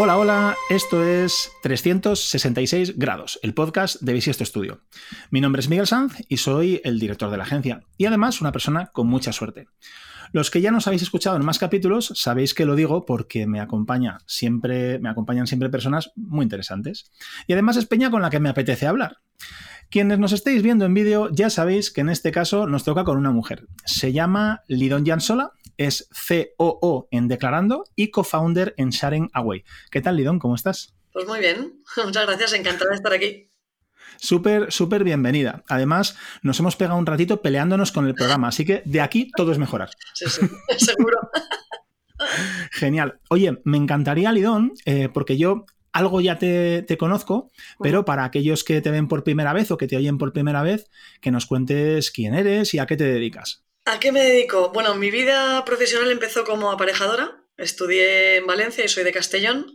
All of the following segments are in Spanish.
Hola, hola, esto es 366 grados, el podcast de Bisiesto Studio. Mi nombre es Miguel Sanz y soy el director de la agencia y además una persona con mucha suerte. Los que ya nos habéis escuchado en más capítulos sabéis que lo digo porque me acompaña siempre, me acompañan siempre personas muy interesantes. Y además es peña con la que me apetece hablar. Quienes nos estéis viendo en vídeo ya sabéis que en este caso nos toca con una mujer. Se llama Lidon Jansola, es COO en Declarando y co-founder en Sharing Away. ¿Qué tal, Lidon? ¿Cómo estás? Pues muy bien, muchas gracias, encantada de estar aquí. Súper, súper bienvenida. Además, nos hemos pegado un ratito peleándonos con el programa, así que de aquí todo es mejorar. Sí, sí, seguro. Genial. Oye, me encantaría, Lidón, eh, porque yo algo ya te, conozco, pero para aquellos que te ven por primera vez o que te oyen por primera vez, que nos cuentes quién eres y a qué te dedicas. ¿A qué me dedico? Bueno, mi vida profesional empezó como aparejadora. Estudié en Valencia y soy de Castellón.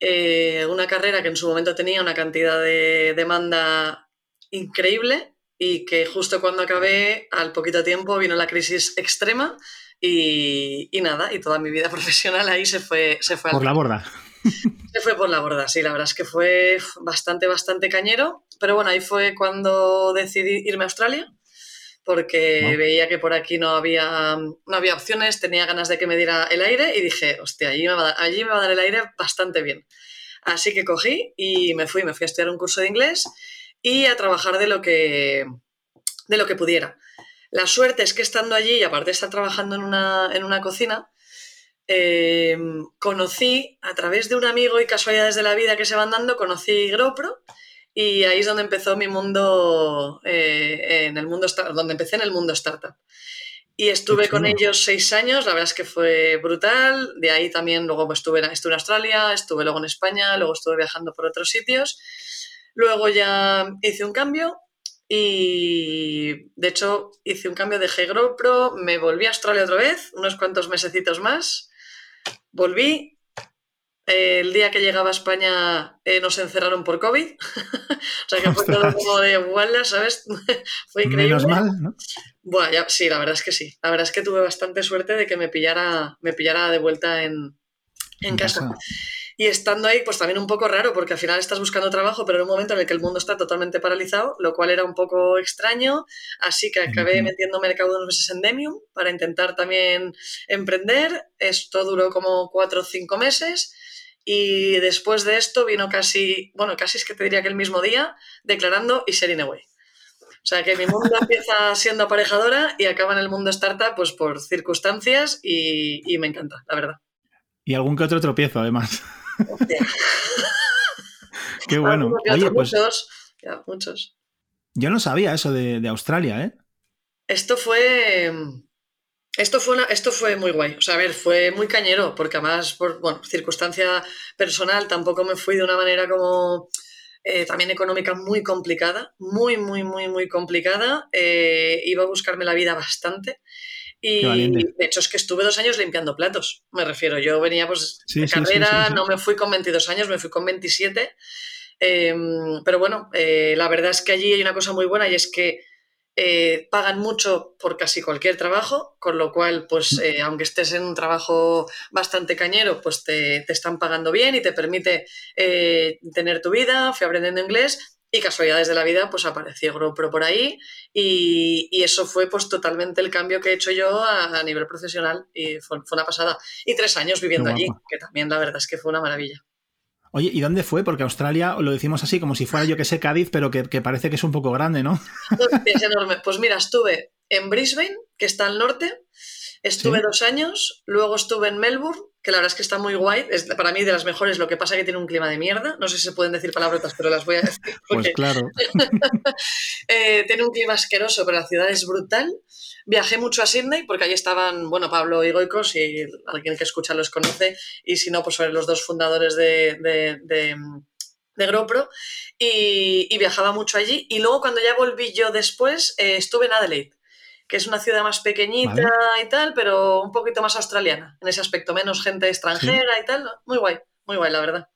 Eh, una carrera que en su momento tenía una cantidad de demanda increíble y que justo cuando acabé, al poquito tiempo, vino la crisis extrema y, nada, y toda mi vida profesional ahí se fue, se fue por la borda. Se fue por la borda, sí, la verdad es que fue bastante, bastante cañero. Pero bueno, ahí fue cuando decidí irme a Australia, porque veía que por aquí no había, no había opciones, tenía ganas de que me diera el aire y dije, hostia, allí me, va a dar, allí me va a dar el aire bastante bien. Así que cogí y me fui, me fui a estudiar un curso de inglés y a trabajar de lo que, de lo que pudiera. La suerte es que estando allí, y aparte de estar trabajando en una, en una cocina, Em, conocí a través de un amigo y casualidades de la vida que se van dando, conocí GrowPro y ahí es donde empezó mi mundo, eh, en el mundo donde empecé en el mundo startup. Y estuve con ellos seis años, la verdad es que fue brutal. De ahí también luego pues, estuve, estuve en Australia, estuve luego en España, luego estuve viajando por otros sitios. Luego ya hice un cambio y de hecho hice un cambio de GrowPro, me volví a Australia otra vez, unos cuantos mesecitos más Volví. El día que llegaba a España eh, nos encerraron por COVID. o sea que fue todo como de igual, ¿sabes? fue increíble. Menos mal, ¿no? Bueno, sí, la verdad es que sí. La verdad es que tuve bastante suerte de que me pillara, me pillara de vuelta en, casa. Y estando ahí, pues también un poco raro, porque al final estás buscando trabajo, pero en un momento en el que el mundo está totalmente paralizado, lo cual era un poco extraño. Así que acabé metiéndome al cabo de unos meses en Demium para intentar también emprender. Esto duró como cuatro o cinco meses. Y después de esto vino casi, bueno, casi es que te diría que el mismo día, declarando y Sharing Away. O sea que mi mundo empieza siendo aparejadora y acaba en el mundo startup pues por circunstancias y, y me encanta, la verdad. Y algún que otro tropiezo, además. Qué bueno. Oye, pues, muchos, muchos. Yo no sabía eso de, Australia, ¿eh? Esto fue. Esto fue, esto fue muy guay. O sea, a ver, fue muy cañero, porque además, por bueno, circunstancia personal, tampoco me fui de una manera como. Eh, también económica muy complicada, muy, muy, muy, muy complicada. Eh, iba a buscarme la vida bastante. Y de hecho es que estuve dos años limpiando platos, me refiero. Yo venía pues de carrera, no me fui con 22 años, me fui con 27. Em, pero bueno, eh, la verdad es que allí hay una cosa muy buena y es que eh, pagan mucho por casi cualquier trabajo, con lo cual, pues mm. eh, aunque estés en un trabajo bastante cañero, pues te, te están pagando bien y te permite tener tu vida, fui aprendiendo inglés y casualidades de la vida, pues apareció GoPro por ahí y, eso fue pues totalmente el cambio que he hecho yo a, nivel profesional y fue, una pasada. Y tres años viviendo allí, que también la verdad es que fue una maravilla. Oye, ¿y dónde fue? Porque Australia, lo decimos así, como si fuera yo que sé Cádiz, pero que, parece que es un poco grande, ¿no? Es enorme. Pues mira, estuve en Brisbane, que está al norte, estuve dos años, luego estuve en Melbourne, que la verdad es que está muy guay, es para mí de las mejores, lo que pasa es que tiene un clima de mierda, no sé si se pueden decir palabrotas, pero las voy a decir. Pues claro. Eh, tiene un clima asqueroso, pero la ciudad es brutal. Viajé mucho a Sydney porque allí estaban, bueno, Pablo y Goicos, y alguien que escucha los conoce, y si no, pues son los dos fundadores de, de, de, de GoPro, y, viajaba mucho allí. Y luego cuando ya volví yo después, eh, estuve en Adelaide que es una ciudad más pequeñita y tal, pero un poquito más australiana en ese aspecto, menos gente extranjera y tal. Muy guay, muy guay, la verdad.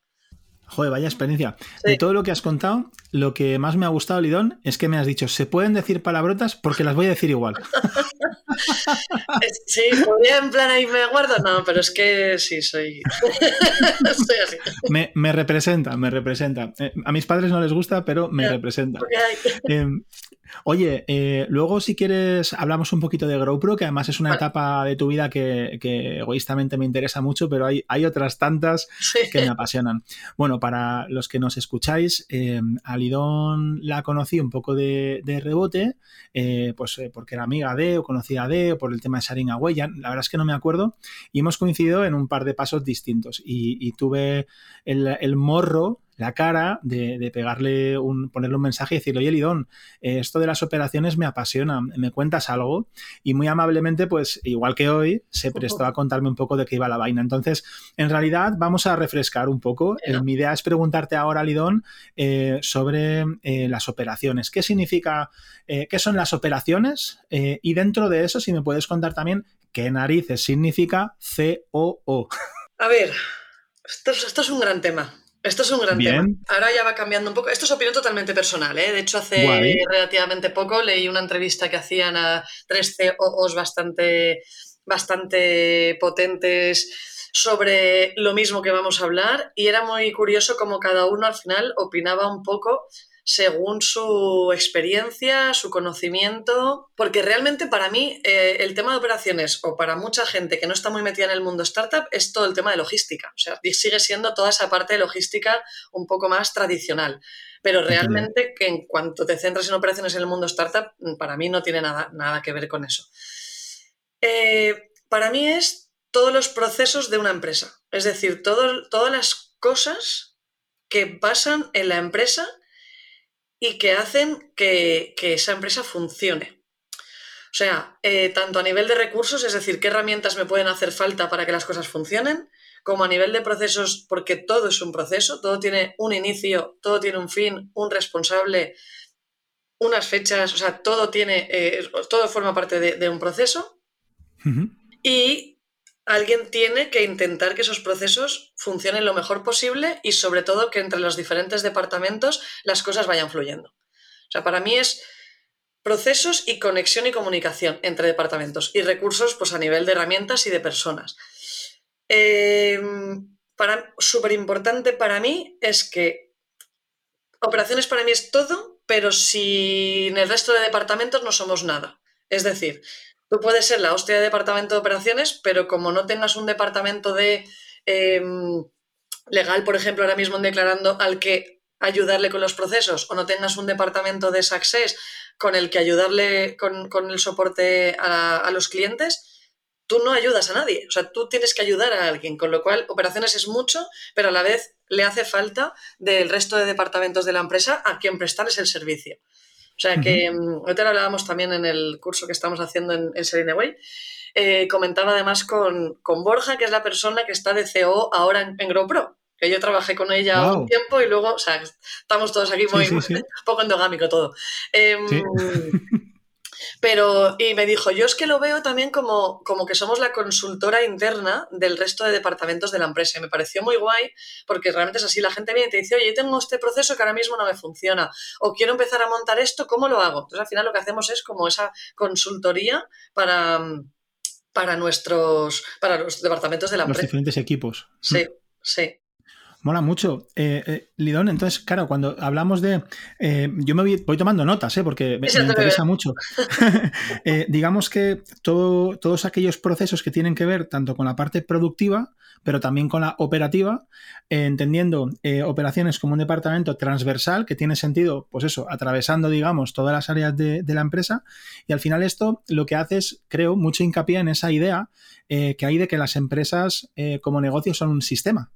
Joder, vaya experiencia. De todo lo que has contado, lo que más me ha gustado, Lidón, es que me has dicho, se pueden decir palabrotas porque las voy a decir igual. sí, podría en plan ahí me guardo, no, pero es que sí, soy, así. Me, representa, me representa. Eh, a mis padres no les gusta, pero me representa. Oye, eh, luego si quieres hablamos un poquito de GrowPro, que además es una etapa de tu vida que, egoístamente me interesa mucho, pero hay, hay otras tantas que me apasionan. Bueno, para los que nos escucháis, eh, a Lidón la conocí un poco de, rebote, eh, pues eh, porque era amiga de o conocida de o por el tema de Sharing Away, la verdad es que no me acuerdo, y hemos coincidido en un par de pasos distintos. Y, tuve el morro la cara de, pegarle un, ponerle un mensaje y decirle, oye, Lidón, eh, esto de las operaciones me apasiona, me cuentas algo. Y muy amablemente, pues igual que hoy, se prestó a contarme un poco de qué iba la vaina. Entonces, en realidad, vamos a refrescar un poco. Eh, mi idea es preguntarte ahora, Lidón, eh, sobre las operaciones. ¿Qué significa, qué son las operaciones? y dentro de eso, si me puedes contar también qué narices significa COO. A ver, esto es un gran tema. Esto es un gran tema. Ahora ya va cambiando un poco. Esto es opinión totalmente personal, ¿eh? De hecho, hace relativamente poco leí una entrevista que hacían a tres COOs bastante, bastante potentes sobre lo mismo que vamos a hablar y era muy curioso como cada uno al final opinaba un poco según su experiencia, su conocimiento, porque realmente para mí eh, el tema de operaciones o para mucha gente que no está muy metida en el mundo startup es todo el tema de logística, o sea, sigue siendo toda esa parte de logística un poco más tradicional, pero realmente que en cuanto te centras en operaciones en el mundo startup, para mí no tiene nada, nada que ver con eso. Eh, para mí es todos los procesos de una empresa, es decir, todas las cosas que pasan en la empresa y que hacen que, esa empresa funcione. O sea, eh, tanto a nivel de recursos, es decir, qué herramientas me pueden hacer falta para que las cosas funcionen, como a nivel de procesos, porque todo es un proceso, todo tiene un inicio, todo tiene un fin, un responsable, unas fechas, o sea, todo tiene, eh, todo forma parte de, un proceso. Y alguien tiene que intentar que esos procesos funcionen lo mejor posible y sobre todo que entre los diferentes departamentos las cosas vayan fluyendo. O sea, para mí es procesos y conexión y comunicación entre departamentos y recursos pues a nivel de herramientas y de personas. Eh, Súper importante para mí es que operaciones para mí es todo, pero sin el resto de departamentos no somos nada. Es decir, Tú puedes ser la hostia de departamento de operaciones, pero como no tengas un departamento de em, legal, por ejemplo, ahora mismo declarando al que ayudarle con los procesos, o no tengas un departamento de success con el que ayudarle con, el soporte a, a los clientes, tú no ayudas a nadie. O sea, tú tienes que ayudar a alguien, con lo cual operaciones es mucho, pero a la vez le hace falta del resto de departamentos de la empresa a quien prestarles el servicio. O sea que, mm, ahorita lo hablábamos también en el curso que estamos haciendo en, en Serene Way. Eh, comentaba además con, Borja, que es la persona que está de CEO ahora en, en GrowPro, que yo trabajé con ella un tiempo y luego, o sea, estamos todos aquí muy, un poco endogámico todo. Em, pero, y me dijo, yo es que lo veo también como, como que somos la consultora interna del resto de departamentos de la empresa. Y me pareció muy guay porque realmente es así. La gente viene y te dice, oye, tengo este proceso que ahora mismo no me funciona. O quiero empezar a montar esto, ¿cómo lo hago? Entonces al final lo que hacemos es como esa consultoría para, para nuestros, para los departamentos de la empresa. Los diferentes equipos. Sí, sí. Mola mucho. Eh, eh, Lidón, entonces, claro, cuando hablamos de... Eh, yo me voy, tomando notas, porque me, interesa mucho. digamos que todo, todos aquellos procesos que tienen que ver tanto con la parte productiva, pero también con la operativa, entendiendo operaciones como un departamento transversal que tiene sentido, pues eso, atravesando, digamos, todas las áreas de, de la empresa. Y al final esto lo que hace es, creo, mucho hincapié en esa idea que hay de que las empresas como negocio son un sistema.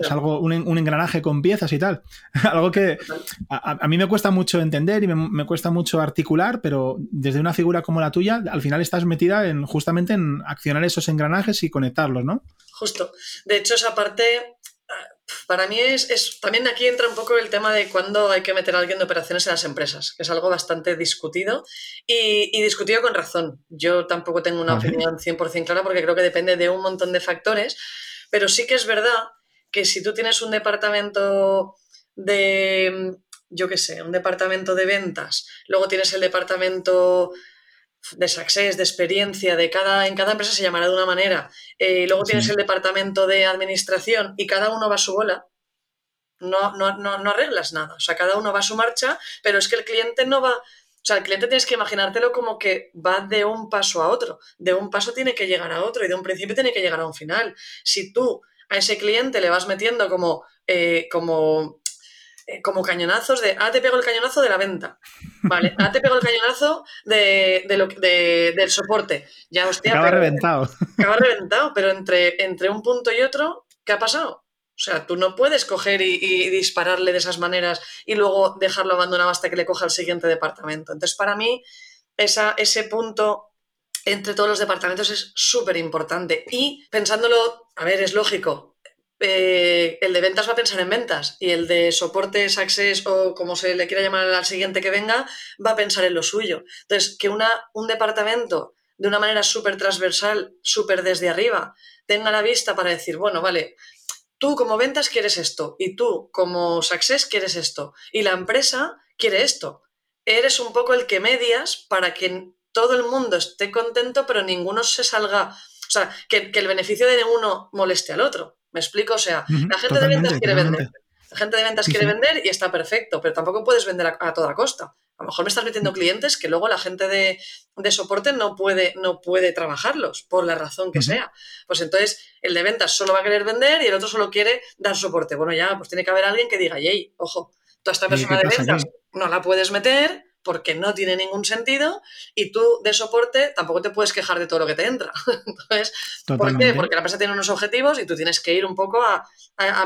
Es algo, un, engranaje con piezas y tal. algo que a, mí me cuesta mucho entender y me, cuesta mucho articular, pero desde una figura como la tuya, al final estás metida en justamente en accionar esos engranajes y conectarlos, ¿no? Justo. De hecho, esa parte para mí es, también aquí entra un poco el tema de cuándo hay que meter a alguien de operaciones en las empresas, que es algo bastante discutido y, y discutido con razón. Yo tampoco tengo una opinión 100% clara porque creo que depende de un montón de factores, pero sí que es verdad que si tú tienes un departamento de, yo qué sé, un departamento de ventas, luego tienes el departamento de success, de experiencia, de cada, en cada empresa se llamará de una manera. Eh, luego tienes el departamento de administración y cada uno va a su bola. No, no, no, no, arreglas nada. O sea, cada uno va a su marcha, pero es que el cliente no va. O sea, el cliente tienes que imaginártelo como que va de un paso a otro. De un paso tiene que llegar a otro y de un principio tiene que llegar a un final. Si tú a ese cliente le vas metiendo como, eh, como eh, como cañonazos de, ah, te pego el cañonazo de la venta, ¿vale? Ah, te pego el cañonazo de, del soporte. Ya, hostia. Acaba reventado. Acaba reventado, pero entre, entre un punto y otro, ¿qué ha pasado? O sea, tú no puedes coger y, dispararle de esas maneras y luego dejarlo abandonado hasta que le coja el siguiente departamento. Entonces, para mí, esa, ese punto entre todos los departamentos es súper importante. Y pensándolo, a ver, es lógico, eh, el de ventas va a pensar en ventas y el de soporte, success o como se le quiera llamar al siguiente que venga, va a pensar en lo suyo. Entonces, que una, un departamento de una manera súper transversal, súper desde arriba, tenga la vista para decir, bueno, vale, tú como ventas quieres esto y tú como success quieres esto y la empresa quiere esto. Eres un poco el que medias para que todo el mundo esté contento, pero ninguno se salga, o sea, que, que el beneficio de uno moleste al otro. ¿Me explico? O sea, la gente de ventas quiere vender. La gente de ventas quiere vender y está perfecto, pero tampoco puedes vender a, toda costa. A lo mejor me estás metiendo clientes que luego la gente de, soporte no puede, no puede trabajarlos, por la razón que sea. Pues entonces el de ventas solo va a querer vender y el otro solo quiere dar soporte. Bueno, ya, pues tiene que haber alguien que diga, yey, ojo, toda esta persona de ventas no la puedes meter porque no tiene ningún sentido y tú de soporte tampoco te puedes quejar de todo lo que te entra. Entonces, ¿por qué? Porque la empresa tiene unos objetivos y tú tienes que ir un poco a,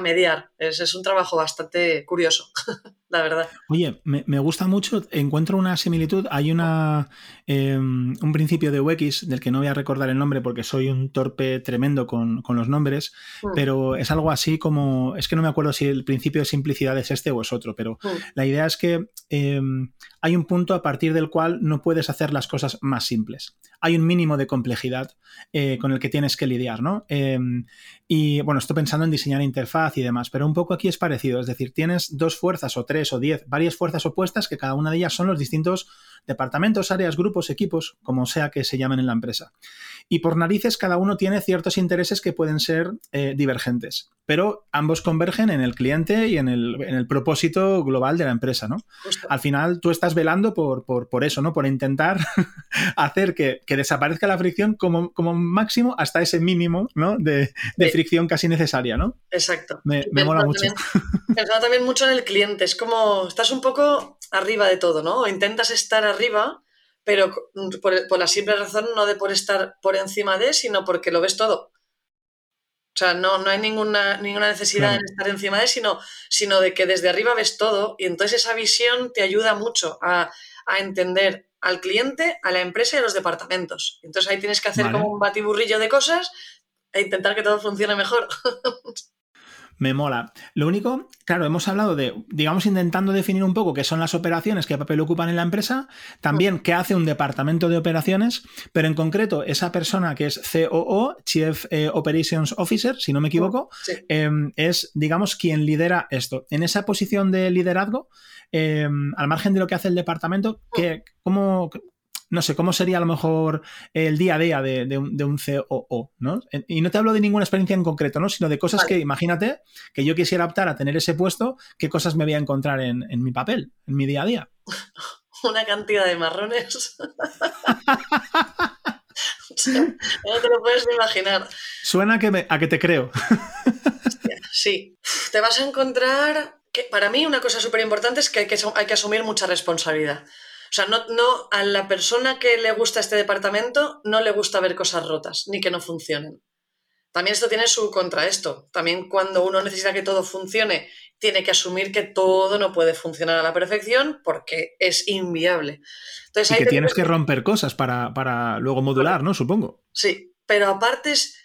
mediar. Es, es, un trabajo bastante curioso, la verdad. Oye, me, gusta mucho, encuentro una similitud, hay una, em, un principio de UX del que no voy a recordar el nombre porque soy un torpe tremendo con, los nombres, mm. pero es algo así como, es que no me acuerdo si el principio de simplicidad es este o es otro, pero mm. la idea es que em, hay un punto a partir del cual no puedes hacer las cosas más simples. Hay un mínimo de complejidad eh, con el que tienes que lidiar, ¿no? Em, y bueno, estoy pensando en diseñar interfaz y demás, pero un poco aquí es parecido, es decir, tienes dos fuerzas o tres o diez, varias fuerzas opuestas que cada una de ellas son los distintos departamentos, áreas, grupos, equipos, como sea que se llamen en la empresa. Y por narices cada uno tiene ciertos intereses que pueden ser eh, divergentes, pero ambos convergen en el cliente y en el, propósito global de la empresa, ¿no? Al final tú estás velando por, por, eso, ¿no? Por intentar hacer que, desaparezca la fricción como, como, máximo hasta ese mínimo, ¿no? De, fricción casi necesaria, ¿no? Exacto. Me, mola mucho. Pensaba también mucho en el cliente, es como, estás un poco arriba de todo, ¿no? O intentas estar arriba, pero por, la simple razón no de por estar por encima de, sino porque lo ves todo. O sea, no, no hay ninguna, ninguna necesidad de estar encima de, sino, sino de que desde arriba ves todo y entonces esa visión te ayuda mucho a, entender al cliente, a la empresa y a los departamentos. Entonces ahí tienes que hacer como un batiburrillo de cosas e intentar que todo funcione mejor. me mola. Lo único, claro, hemos hablado de, digamos, intentando definir un poco qué son las operaciones, qué papel ocupan en la empresa, también qué hace un departamento de operaciones, pero en concreto, esa persona que es COO, Chief eh, Operations Officer, si no me equivoco, em, es, digamos, quien lidera esto. En esa posición de liderazgo, em, al margen de lo que hace el departamento, ¿qué, cómo, no sé, cómo sería a lo mejor el día a día de, un, COO, ¿no? Y no te hablo de ninguna experiencia en concreto, ¿no? Sino de cosas que, imagínate, que yo quisiera optar a tener ese puesto, qué cosas me voy a encontrar en, mi papel, en mi día a día. Una cantidad de marrones. no te lo puedes imaginar. Suena a que, a que te creo. sí. Te vas a encontrar que para mí una cosa súper importante es que hay, que hay que asumir mucha responsabilidad. O sea, no, no, a la persona que le gusta este departamento no le gusta ver cosas rotas, ni que no funcionen. También esto tiene su contra esto. También cuando uno necesita que todo funcione, tiene que asumir que todo no puede funcionar a la perfección porque es inviable. Entonces, y que tienes que romper cosas para, para luego modular, ¿no? Supongo. Sí, pero aparte es,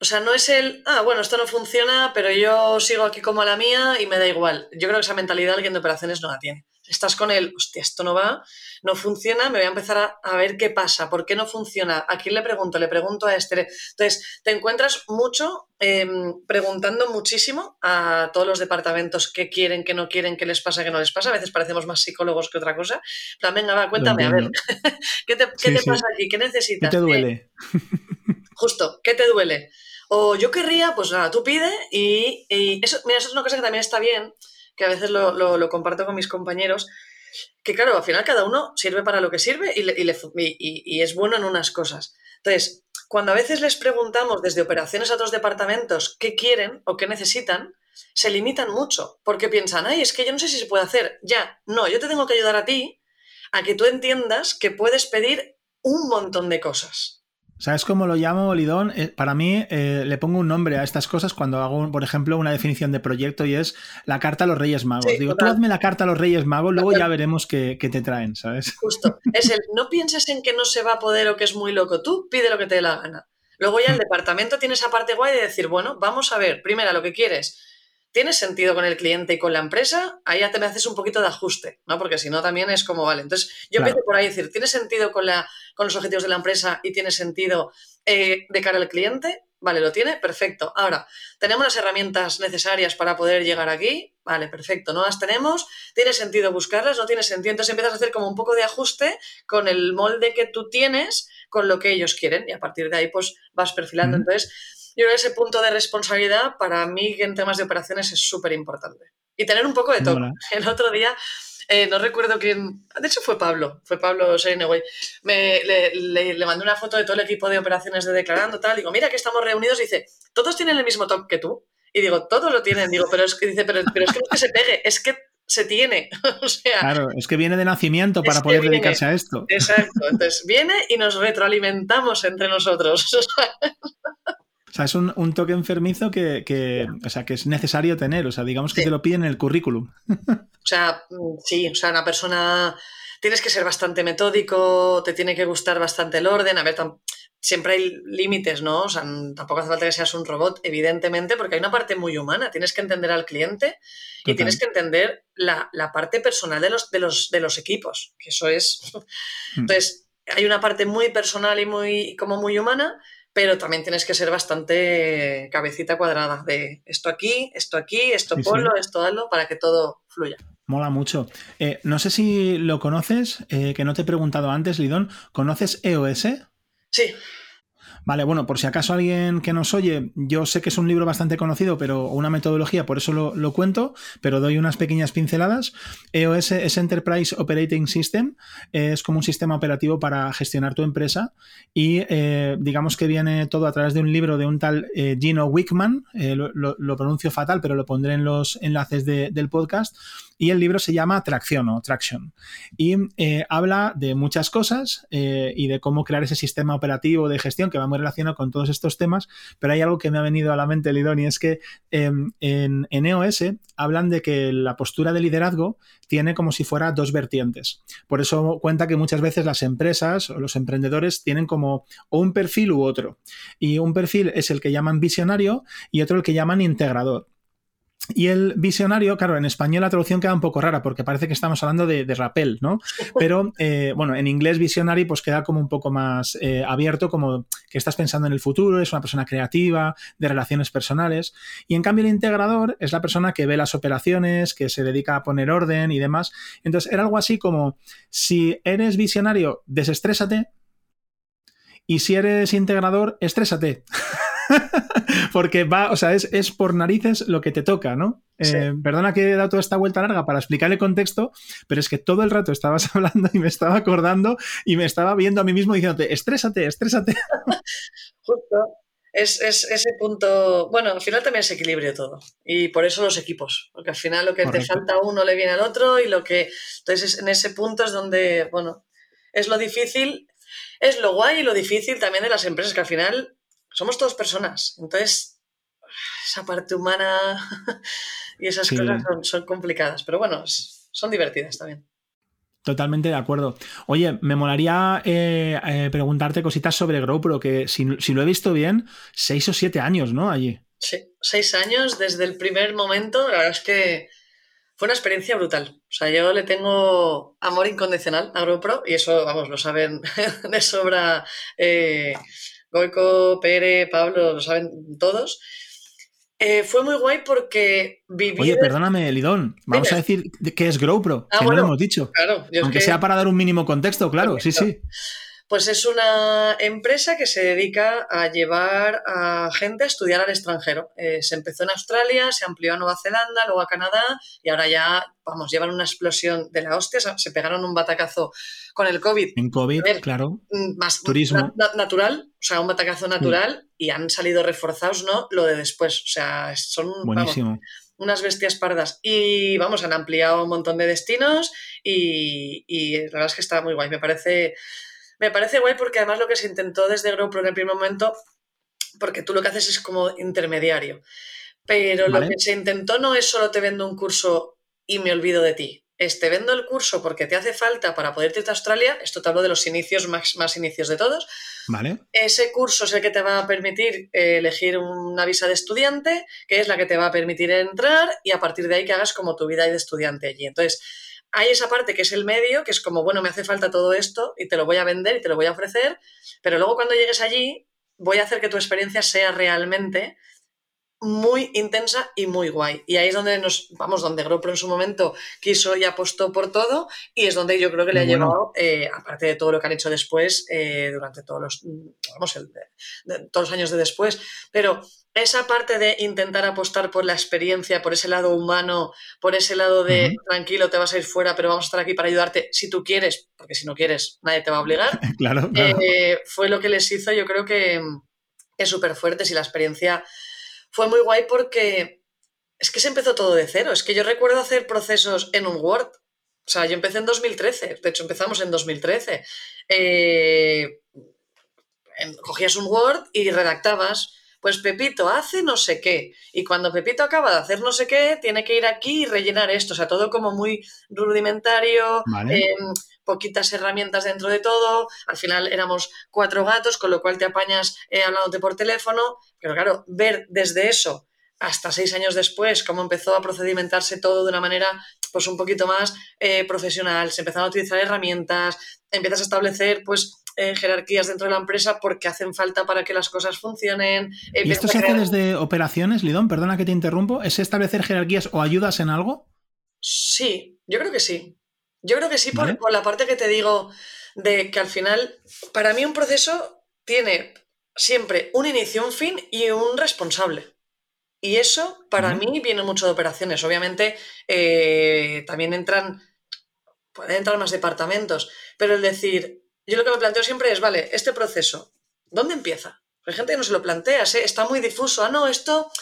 o sea, no es el, ah, bueno, esto no funciona, pero yo sigo aquí como a la mía y me da igual. Yo creo que esa mentalidad alguien de operaciones no la tiene estás con él, hostia, esto no va, no funciona, me voy a empezar a, ver qué pasa, por qué no funciona, a quién le pregunto, le pregunto a este. Entonces, te encuentras mucho em, preguntando muchísimo a todos los departamentos qué quieren, qué no quieren, qué les pasa, qué no les pasa. A veces parecemos más psicólogos que otra cosa. Pero venga, va, cuéntame, a ver, ¿qué te, pasa aquí? ¿Qué necesitas? ¿Qué te duele? Justo, ¿qué te duele? O yo querría, pues nada, tú pide y, eso, mira, eso es una cosa que también está bien, que a veces lo, comparto con mis compañeros, que claro, al final cada uno sirve para lo que sirve y, es bueno en unas cosas. Entonces, cuando a veces les preguntamos desde operaciones a otros departamentos qué quieren o qué necesitan, se limitan mucho, porque piensan, ay, es que yo no sé si se puede hacer. Ya, no, yo te tengo que ayudar a ti a que tú entiendas que puedes pedir un montón de cosas. ¿Sabes cómo lo llamo, Lidón? Eh, para mí eh, le pongo un nombre a estas cosas cuando hago, por ejemplo, una definición de proyecto y es la carta a los Reyes Magos. Digo, tú hazme la carta a los Reyes Magos, luego ya veremos qué, te traen, ¿sabes? Justo. Es el no pienses en que no se va a poder o que es muy loco. Tú pide lo que te dé la gana. Luego ya el departamento tiene esa parte guay de decir, bueno, vamos a ver, primero lo que quieres ¿Tiene sentido con el cliente y con la empresa? Ahí ya te me haces un poquito de ajuste, ¿no? Porque si no, también es como, vale. Entonces, yo empiezo por ahí a decir, ¿tiene sentido con, la, con los objetivos de la empresa y tiene sentido eh, de cara al cliente? Vale, lo tiene, perfecto. Ahora, ¿tenemos las herramientas necesarias para poder llegar aquí? Vale, perfecto. ¿No las tenemos? ¿Tiene sentido buscarlas? ¿No tiene sentido? Entonces empiezas a hacer como un poco de ajuste con el molde que tú tienes, con lo que ellos quieren, y a partir de ahí, pues vas perfilando. Entonces, yo creo que ese punto de responsabilidad para mí en temas de operaciones es súper importante. Y tener un poco de todo. El otro día, eh, no recuerdo quién, de hecho fue Pablo, fue Pablo Seineway, me le, le, mandé una foto de todo el equipo de operaciones de Declarando, tal, digo, mira que estamos reunidos, y dice, ¿todos tienen el mismo top que tú? Y digo, todos lo tienen, digo, pero es que dice, pero, pero es que no es que se pegue, es que se tiene. o sea, claro, es que viene de nacimiento para poder dedicarse a esto. Exacto, entonces viene y nos retroalimentamos entre nosotros. Sea, es un, toque enfermizo que, o sea, que es necesario tener. O sea, digamos que te lo piden en el currículum. O sea, mm, sí, o sea, una persona. Tienes que ser bastante metódico, te tiene que gustar bastante el orden. A ver, siempre hay límites, ¿no? O sea, tampoco hace falta que seas un robot, evidentemente, porque hay una parte muy humana. Tienes que entender al cliente y tienes que entender la, parte personal de los, de, los, de los equipos, que eso es. Mm. Entonces, hay una parte muy personal y muy, como muy humana pero también tienes que ser bastante cabecita cuadrada de esto aquí, esto aquí, esto ponlo, esto dalo, para que todo fluya. Mola mucho. Eh, no sé si lo conoces, eh, que no te he preguntado antes, Lidón. ¿Conoces EOS? Sí. Vale, bueno, por si acaso alguien que nos oye, yo sé que es un libro bastante conocido, pero una metodología, por eso lo, cuento, pero doy unas pequeñas pinceladas. EOS es Enterprise Operating System, es como un sistema operativo para gestionar tu empresa y eh, digamos que viene todo a través de un libro de un tal eh, Gino Wickman, eh, lo, pronuncio fatal, pero lo pondré en los enlaces del podcast y el libro se llama Tracción o Traction. Y eh, habla de muchas cosas eh, y de cómo crear ese sistema operativo de gestión que va muy relacionado con todos estos temas, pero hay algo que me ha venido a la mente, Lidón, y es que em, en, en EOS hablan de que la postura de liderazgo tiene como si fuera dos vertientes. Por eso cuenta que muchas veces las empresas o los emprendedores tienen como un perfil u otro. Y un perfil es el que llaman visionario y otro el que llaman integrador. Y el visionario, claro, en español la traducción queda un poco rara porque parece que estamos hablando de, de rappel, ¿no? Pero eh, bueno, en inglés visionary pues queda como un poco más eh, abierto, como que estás pensando en el futuro, es una persona creativa, de relaciones personales. Y en cambio el integrador es la persona que ve las operaciones, que se dedica a poner orden y demás. Entonces era algo así como, si eres visionario, desestrésate. Y si eres integrador, estrésate. Porque va, o sea, es, por narices lo que te toca, ¿no? Eh, perdona que he dado toda esta vuelta larga para explicar el contexto, pero es que todo el rato estabas hablando y me estaba acordando y me estaba viendo a mí mismo diciéndote, estrésate, estrésate. Justo. Es, ese punto, bueno, al final también es equilibrio todo. Y por eso los equipos, porque al final lo que te falta a uno le viene al otro y lo que... Entonces en ese punto es donde, bueno, es lo difícil, es lo guay y lo difícil también de las empresas, que al final somos todos personas. Entonces, esa parte humana y esas cosas son, complicadas, pero bueno, son divertidas también. Totalmente de acuerdo. Oye, me molaría eh, eh, preguntarte cositas sobre GoPro, que si, lo he visto bien, seis o siete años, ¿no? Allí. Sí, seis años desde el primer momento. La verdad es que fue una experiencia brutal. O sea, yo le tengo amor incondicional a GoPro y eso, vamos, lo saben de sobra eh, Goico, Pere, Pablo, lo saben todos. Eh, fue muy guay porque viví. Oye, perdóname, Lidón. Vamos a decir qué es GoPro, ah, que no lo hemos dicho. Claro, Aunque sea para dar un mínimo contexto, claro, sí, sí. Pues es una empresa que se dedica a llevar a gente a estudiar al extranjero. Eh, se empezó en Australia, se amplió a Nueva Zelanda, luego a Canadá y ahora ya, vamos, llevan una explosión de la hostia. Se pegaron un batacazo con el COVID. En COVID, claro. Mm, más Turismo. natural, o sea, un batacazo natural y han salido reforzados, ¿no? Lo de después. O sea, son. Buenísimo. unas bestias pardas. Y vamos, han ampliado un montón de destinos y, y la verdad es que está muy guay. Me parece me parece guay porque además lo que se intentó desde GoPro en el primer momento, porque tú lo que haces es como intermediario, pero lo que se intentó no es solo te vendo un curso y me olvido de ti. Es te vendo el curso porque te hace falta para poder irte a Australia. Esto te hablo de los inicios, más, más inicios de todos. Vale. Ese curso es el que te va a permitir eh, elegir una visa de estudiante, que es la que te va a permitir entrar y a partir de ahí que hagas como tu vida de estudiante allí. Entonces, hay esa parte que es el medio, que es como, bueno, me hace falta todo esto y te lo voy a vender y te lo voy a ofrecer, pero luego cuando llegues allí voy a hacer que tu experiencia sea realmente muy intensa y muy guay. Y ahí es donde nos, vamos, donde GoPro en su momento quiso y apostó por todo y es donde yo creo que le ha llevado, eh, aparte de todo lo que han hecho después, eh, durante todos los, vamos, todos los años de después, pero esa parte de intentar apostar por la experiencia, por ese lado humano, por ese lado de tranquilo, te vas a ir fuera, pero vamos a estar aquí para ayudarte si tú quieres, porque si no quieres, nadie te va a obligar. claro, eh, fue lo que les hizo, yo creo que es súper fuerte. Si la experiencia fue muy guay porque es que se empezó todo de cero. Es que yo recuerdo hacer procesos en un Word. O sea, yo empecé en 2013, de hecho empezamos en 2013. Eh, cogías un Word y redactabas pues Pepito hace no sé qué. Y cuando Pepito acaba de hacer no sé qué, tiene que ir aquí y rellenar esto. O sea, todo como muy rudimentario, em, poquitas herramientas dentro de todo. Al final éramos cuatro gatos, con lo cual te apañas eh, hablándote por teléfono. Pero claro, ver desde eso hasta seis años después cómo empezó a procedimentarse todo de una manera pues un poquito más eh, profesional, se empezaron a utilizar herramientas, empiezas a establecer pues jerarquías dentro de la empresa porque hacen falta para que las cosas funcionen. ¿Y esto se hace desde operaciones, Lidón? Perdona que te interrumpo. ¿Es establecer jerarquías o ayudas en algo? Sí, yo creo que sí. Yo creo que sí por, la parte que te digo de que al final, para mí un proceso tiene siempre un inicio, un fin y un responsable. Y eso para mí viene mucho de operaciones. Obviamente eh, también entran, pueden entrar más departamentos, pero el decir, yo lo que me planteo siempre es, vale, este proceso, ¿dónde empieza? Hay gente que no se lo plantea, está muy difuso. Ah, no, esto.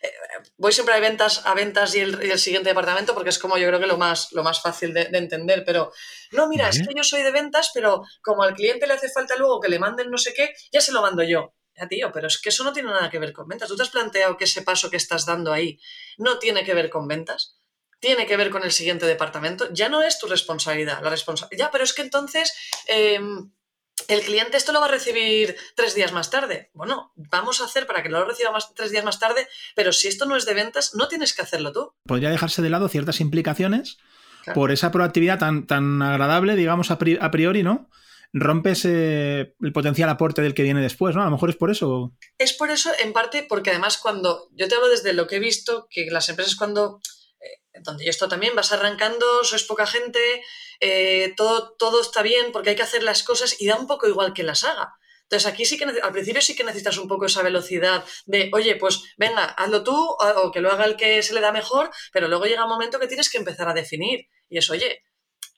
Eh, voy siempre a ventas, a ventas y el, siguiente departamento porque es como yo creo que lo más, lo más fácil de, entender. Pero no, mira, es que yo soy de ventas, pero como al cliente le hace falta luego que le manden no sé qué, ya se lo mando yo. Ya, tío, pero es que eso no tiene nada que ver con ventas. ¿Tú te has planteado que ese paso que estás dando ahí no tiene que ver con ventas? Tiene que ver con el siguiente departamento, ya no es tu responsabilidad. La ya, pero es que entonces em, el cliente esto lo va a recibir tres días más tarde. Bueno, vamos a hacer para que lo reciba más, tres días más tarde, pero si esto no es de ventas, no tienes que hacerlo tú. Podría dejarse de lado ciertas implicaciones por esa proactividad tan, tan agradable, digamos, a priori, ¿no? rompes el potencial aporte del que viene después, ¿no? A lo mejor es por eso. Es por eso, en parte, porque además cuando yo te hablo desde lo que he visto, que las empresas cuando donde esto también vas arrancando, sois poca gente, eh, todo, todo está bien porque hay que hacer las cosas y da un poco igual que las haga. Entonces aquí sí que al principio sí que necesitas un poco esa velocidad de, oye, pues venga, hazlo tú o que lo haga el que se le da mejor, pero luego llega un momento que tienes que empezar a definir y es, oye,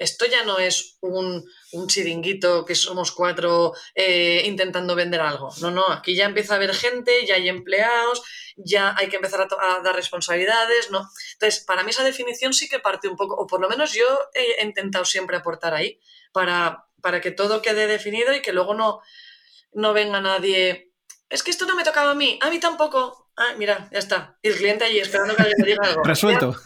esto ya no es un, chiringuito que somos cuatro eh, intentando vender algo. No, no, aquí ya empieza a haber gente, ya hay empleados, ya hay que empezar a, dar responsabilidades. ¿no? Entonces, para mí esa definición sí que parte un poco, o por lo menos yo he intentado siempre aportar ahí, para, para que todo quede definido y que luego no, no venga nadie. Es que esto no me tocaba a mí, a mí tampoco. Ah, mira, ya está. Y el cliente allí esperando que alguien le diga algo. Resuelto.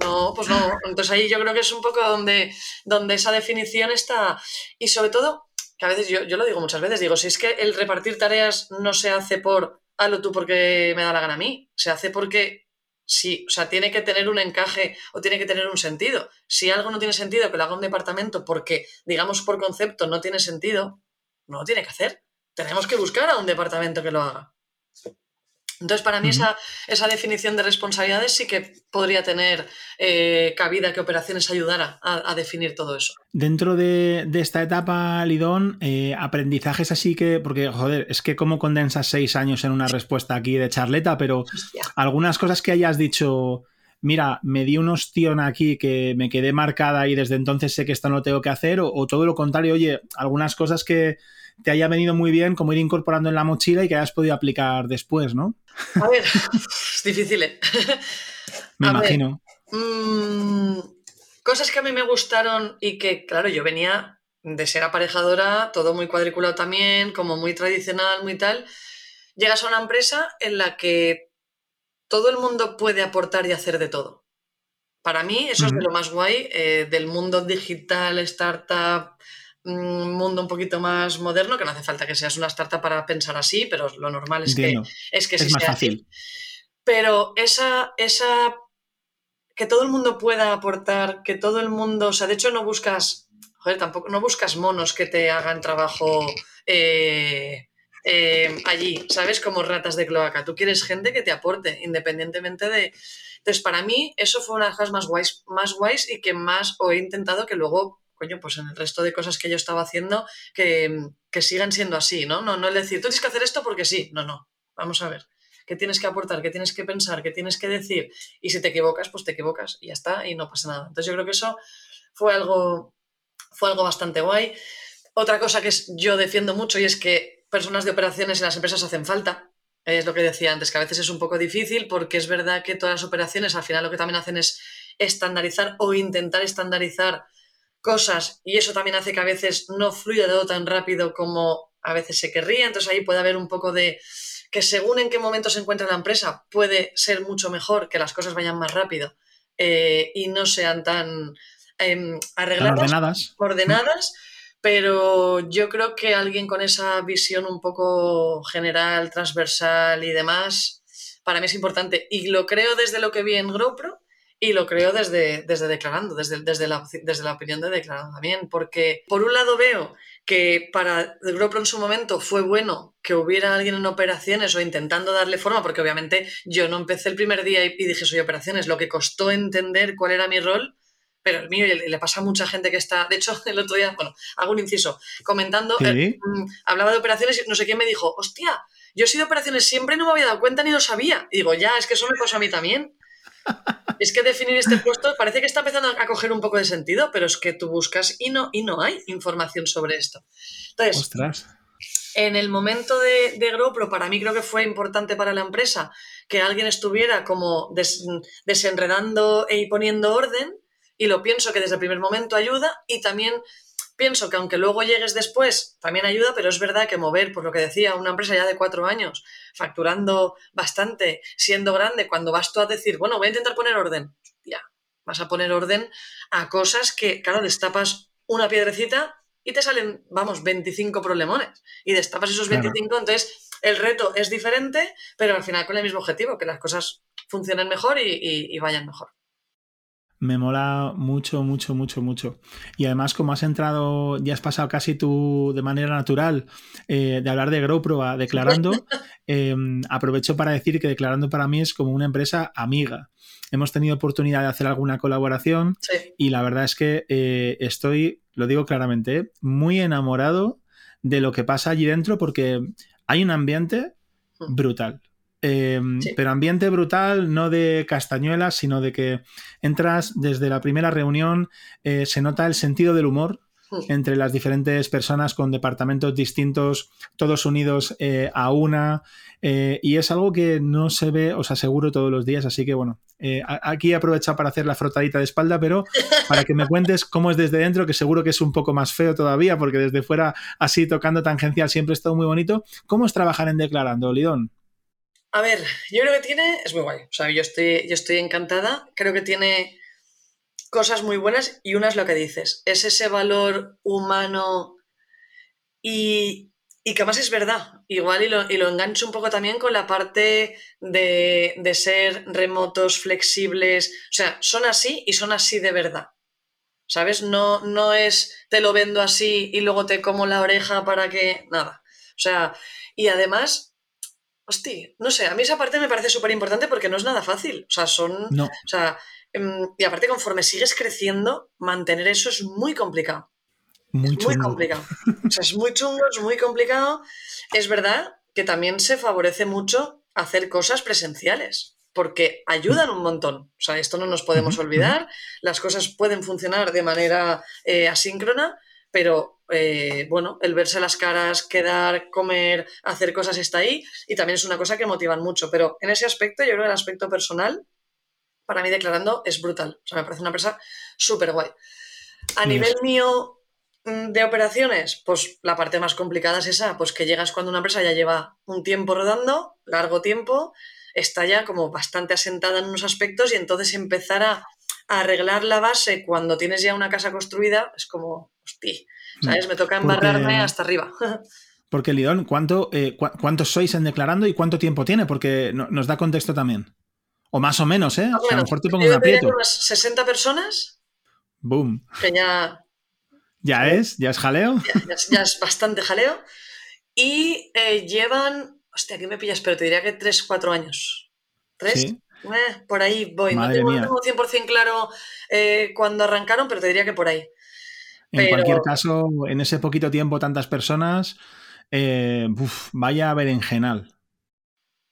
No, pues no. Entonces ahí yo creo que es un poco donde, donde esa definición está. Y sobre todo, que a veces yo, yo lo digo muchas veces, digo, si es que el repartir tareas no se hace por hazlo tú porque me da la gana a mí, se hace porque sí, o sea, tiene que tener un encaje o tiene que tener un sentido. Si algo no tiene sentido que lo haga un departamento porque, digamos, por concepto no tiene sentido, no lo tiene que hacer. Tenemos que buscar a un departamento que lo haga. Entonces, para mí esa, esa, definición de responsabilidades sí que podría tener eh, cabida que operaciones ayudara a, definir todo eso. Dentro de, esta etapa, Lidón, eh, aprendizajes así que, porque, joder, es que cómo condensas seis años en una respuesta aquí de charleta, pero algunas cosas que hayas dicho, mira, me di un ostión aquí que me quedé marcada y desde entonces sé que esto no lo tengo que hacer, o todo lo contrario, oye, algunas cosas que te haya venido muy bien como ir incorporando en la mochila y que hayas podido aplicar después, ¿no? A ver, es difícil. ¿eh? Me imagino. Mm, cosas que a mí me gustaron y que, claro, yo venía de ser aparejadora, todo muy cuadriculado también, como muy tradicional, muy tal. Llegas a una empresa en la que todo el mundo puede aportar y hacer de todo. Para mí eso es de lo más guay eh, del mundo digital, startup, un mundo un poquito más moderno, que no hace falta que seas una startup para pensar así, pero lo normal es que, es que es más fácil. Pero esa, esa, que todo el mundo pueda aportar, que todo el mundo, o sea, de hecho no buscas, joder, tampoco, no buscas monos que te hagan trabajo eh, eh, allí, ¿sabes? Como ratas de cloaca. Tú quieres gente que te aporte, independientemente de... Entonces, para mí, eso fue una de las más guays, más guays y que más he intentado que luego coño, pues en el resto de cosas que yo estaba haciendo, que, sigan siendo así, ¿no? ¿no? No es decir, tú tienes que hacer esto porque sí, no, no, vamos a ver. ¿Qué tienes que aportar? ¿Qué tienes que pensar? ¿Qué tienes que decir? Y si te equivocas, pues te equivocas y ya está, y no pasa nada. Entonces yo creo que eso fue algo, fue algo bastante guay. Otra cosa que yo defiendo mucho y es que personas de operaciones en las empresas hacen falta. Es lo que decía antes, que a veces es un poco difícil porque es verdad que todas las operaciones al final lo que también hacen es estandarizar o intentar estandarizar cosas y eso también hace que a veces no fluya todo tan rápido como a veces se querría. Entonces ahí puede haber un poco de que según en qué momento se encuentra la empresa puede ser mucho mejor que las cosas vayan más rápido eh, y no sean tan em, arregladas, ordenadas. ordenadas. Pero yo creo que alguien con esa visión un poco general, transversal y demás, para mí es importante. Y lo creo desde lo que vi en GrowPro, y lo creo desde, desde declarando, desde, desde, la, desde la opinión de declarando también, porque por un lado veo que para GoPro en su momento fue bueno que hubiera alguien en operaciones o intentando darle forma, porque obviamente yo no empecé el primer día y, dije soy operaciones, lo que costó entender cuál era mi rol, pero el mío y le, pasa a mucha gente que está, de hecho el otro día, bueno, hago un inciso, comentando, eh, mm, hablaba de operaciones y no sé quién me dijo, hostia, yo he sido operaciones siempre y no me había dado cuenta ni lo sabía. Y digo, ya, es que eso me pasó a mí también es que definir este puesto parece que está empezando a coger un poco de sentido, pero es que tú buscas y no, y no hay información sobre esto. Entonces, en el momento de, de GoPro, para mí creo que fue importante para la empresa que alguien estuviera como desenredando y poniendo orden, y lo pienso que desde el primer momento ayuda, y también pienso que aunque luego llegues después, también ayuda, pero es verdad que mover, por lo que decía, una empresa ya de cuatro años, facturando bastante, siendo grande, cuando vas tú a decir, bueno, voy a intentar poner orden, ya, vas a poner orden a cosas que, claro, destapas una piedrecita y te salen, vamos, 25 problemones. Y destapas esos 25, entonces el reto es diferente, pero al final con el mismo objetivo, que las cosas funcionen mejor y vayan mejor me mola mucho, mucho, mucho, mucho. Y además, como has entrado, ya has pasado casi tú de manera natural eh, de hablar de GoPro a declarando, em, aprovecho para decir que declarando para mí es como una empresa amiga. Hemos tenido oportunidad de hacer alguna colaboración y la verdad es que eh, estoy, lo digo claramente, muy enamorado de lo que pasa allí dentro porque hay un ambiente mm. Em, pero ambiente brutal, no de castañuelas, sino de que entras desde la primera reunión, eh, se nota el sentido del humor hmm. entre las diferentes personas con departamentos distintos, todos unidos eh, a una, eh, y es algo que no se ve, os aseguro, todos los días, así que bueno, aquí he aprovechado para hacer la frotadita de espalda, pero para que me cuentes cómo es desde dentro, que seguro que es un poco más feo todavía, porque desde fuera, así tocando tangencial, siempre es todo muy bonito. ¿Cómo es trabajar en Declarando, Lidón? A ver, yo creo que tiene, es muy guay. O sea, yo estoy, yo estoy encantada. Creo que tiene cosas muy buenas y una es lo que dices. Es ese valor humano y, y que además es verdad, igual y lo, y lo engancho un poco también con la parte de, de, ser remotos, flexibles, o sea, son así y son así de verdad. ¿Sabes? No, no es te lo vendo así y luego te como la oreja para que. Nada. O sea, y además, hostia, no sé, a mí esa parte me parece súper importante porque no es nada fácil. O sea, son. No. O sea, em, y aparte, conforme sigues creciendo, mantener eso es muy complicado. Muy, muy complicado. O sea, es muy chungo, es muy complicado. Es verdad que también se favorece mucho hacer cosas presenciales porque ayudan un montón. O sea, esto no nos podemos olvidar. Las cosas pueden funcionar de manera eh, asíncrona, pero eh, bueno, el verse las caras, quedar, comer, hacer cosas está ahí y también es una cosa que motivan mucho. Pero en ese aspecto, yo creo que el aspecto personal, para mí declarando, es brutal. O sea, me parece una empresa súper guay. A nivel mío mm, de operaciones, pues la parte más complicada es esa, pues que llegas cuando una empresa ya lleva un tiempo rodando, largo tiempo, está ya como bastante asentada en unos aspectos y entonces empezar a, arreglar la base cuando tienes ya una casa construida es como, hostia, ¿sabes? Me toca embarrarme hasta arriba. Porque, Lidón, ¿cuánto, eh, ¿cuántos sois en declarando y cuánto tiempo tiene? Porque nos da contexto también. O más o menos, ¿eh? a lo mejor te pongo un aprieto. unas 60 personas. Boom. Que ya. ¿Ya es? ¿Ya es jaleo? Ya, es bastante jaleo. Y eh, llevan Hostia, aquí me pillas, pero te diría que 3, 4 años. ¿Tres? Eh, por ahí voy. no tengo, 100% claro eh, cuando arrancaron, pero te diría que por ahí. En cualquier caso, en ese poquito tiempo, tantas personas, eh, vaya berenjenal.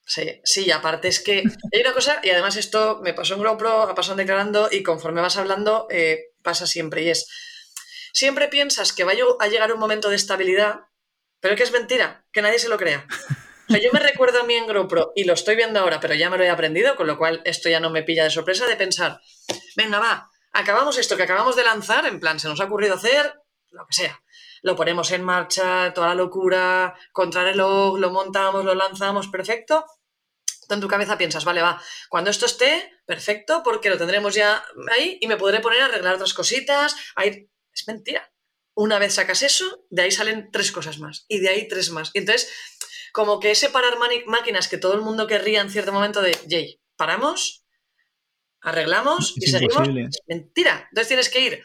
Sí, sí, aparte es que hay una cosa, y además esto me pasó en GoPro, ha pasado en declarando, y conforme vas hablando, eh, pasa siempre, y es, siempre piensas que va a llegar un momento de estabilidad, pero que es mentira, que nadie se lo crea. O sea, yo me recuerdo a mí en GoPro, y lo estoy viendo ahora, pero ya me lo he aprendido, con lo cual esto ya no me pilla de sorpresa, de pensar, venga, va, acabamos esto que acabamos de lanzar, en plan, se nos ha ocurrido hacer lo que sea. Lo ponemos en marcha, toda la locura, contrarreloj, lo montamos, lo lanzamos, perfecto. en tu cabeza piensas, vale, va, cuando esto esté, perfecto, porque lo tendremos ya ahí y me podré poner a arreglar otras cositas. Es mentira. Una vez sacas eso, de ahí salen tres cosas más y de ahí tres más. Y entonces como que ese parar máquinas que todo el mundo querría en cierto momento de, Jay, paramos, arreglamos y seguimos. Mentira. Entonces tienes que ir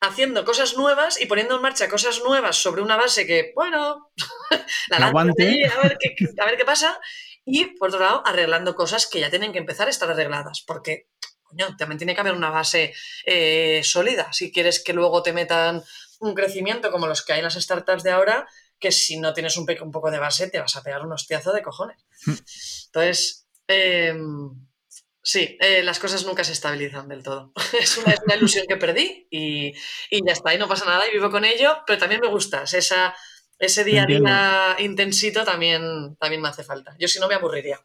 haciendo cosas nuevas y poniendo en marcha cosas nuevas sobre una base que, bueno, la aguante. a, ver qué, a ver qué pasa. Y por otro lado, arreglando cosas que ya tienen que empezar a estar arregladas, porque coño, también tiene que haber una base eh, sólida. Si quieres que luego te metan un crecimiento como los que hay en las startups de ahora, que si no tienes un, un poco de base te vas a pegar un hostiazo de cojones. Hmm. Entonces, em, sí, eh, las cosas nunca se estabilizan del todo. es, una, ilusión que perdí y, ya está, y no pasa nada y vivo con ello, pero también me gusta. Esa, ese día a día intensito también, también me hace falta. Yo si no me aburriría.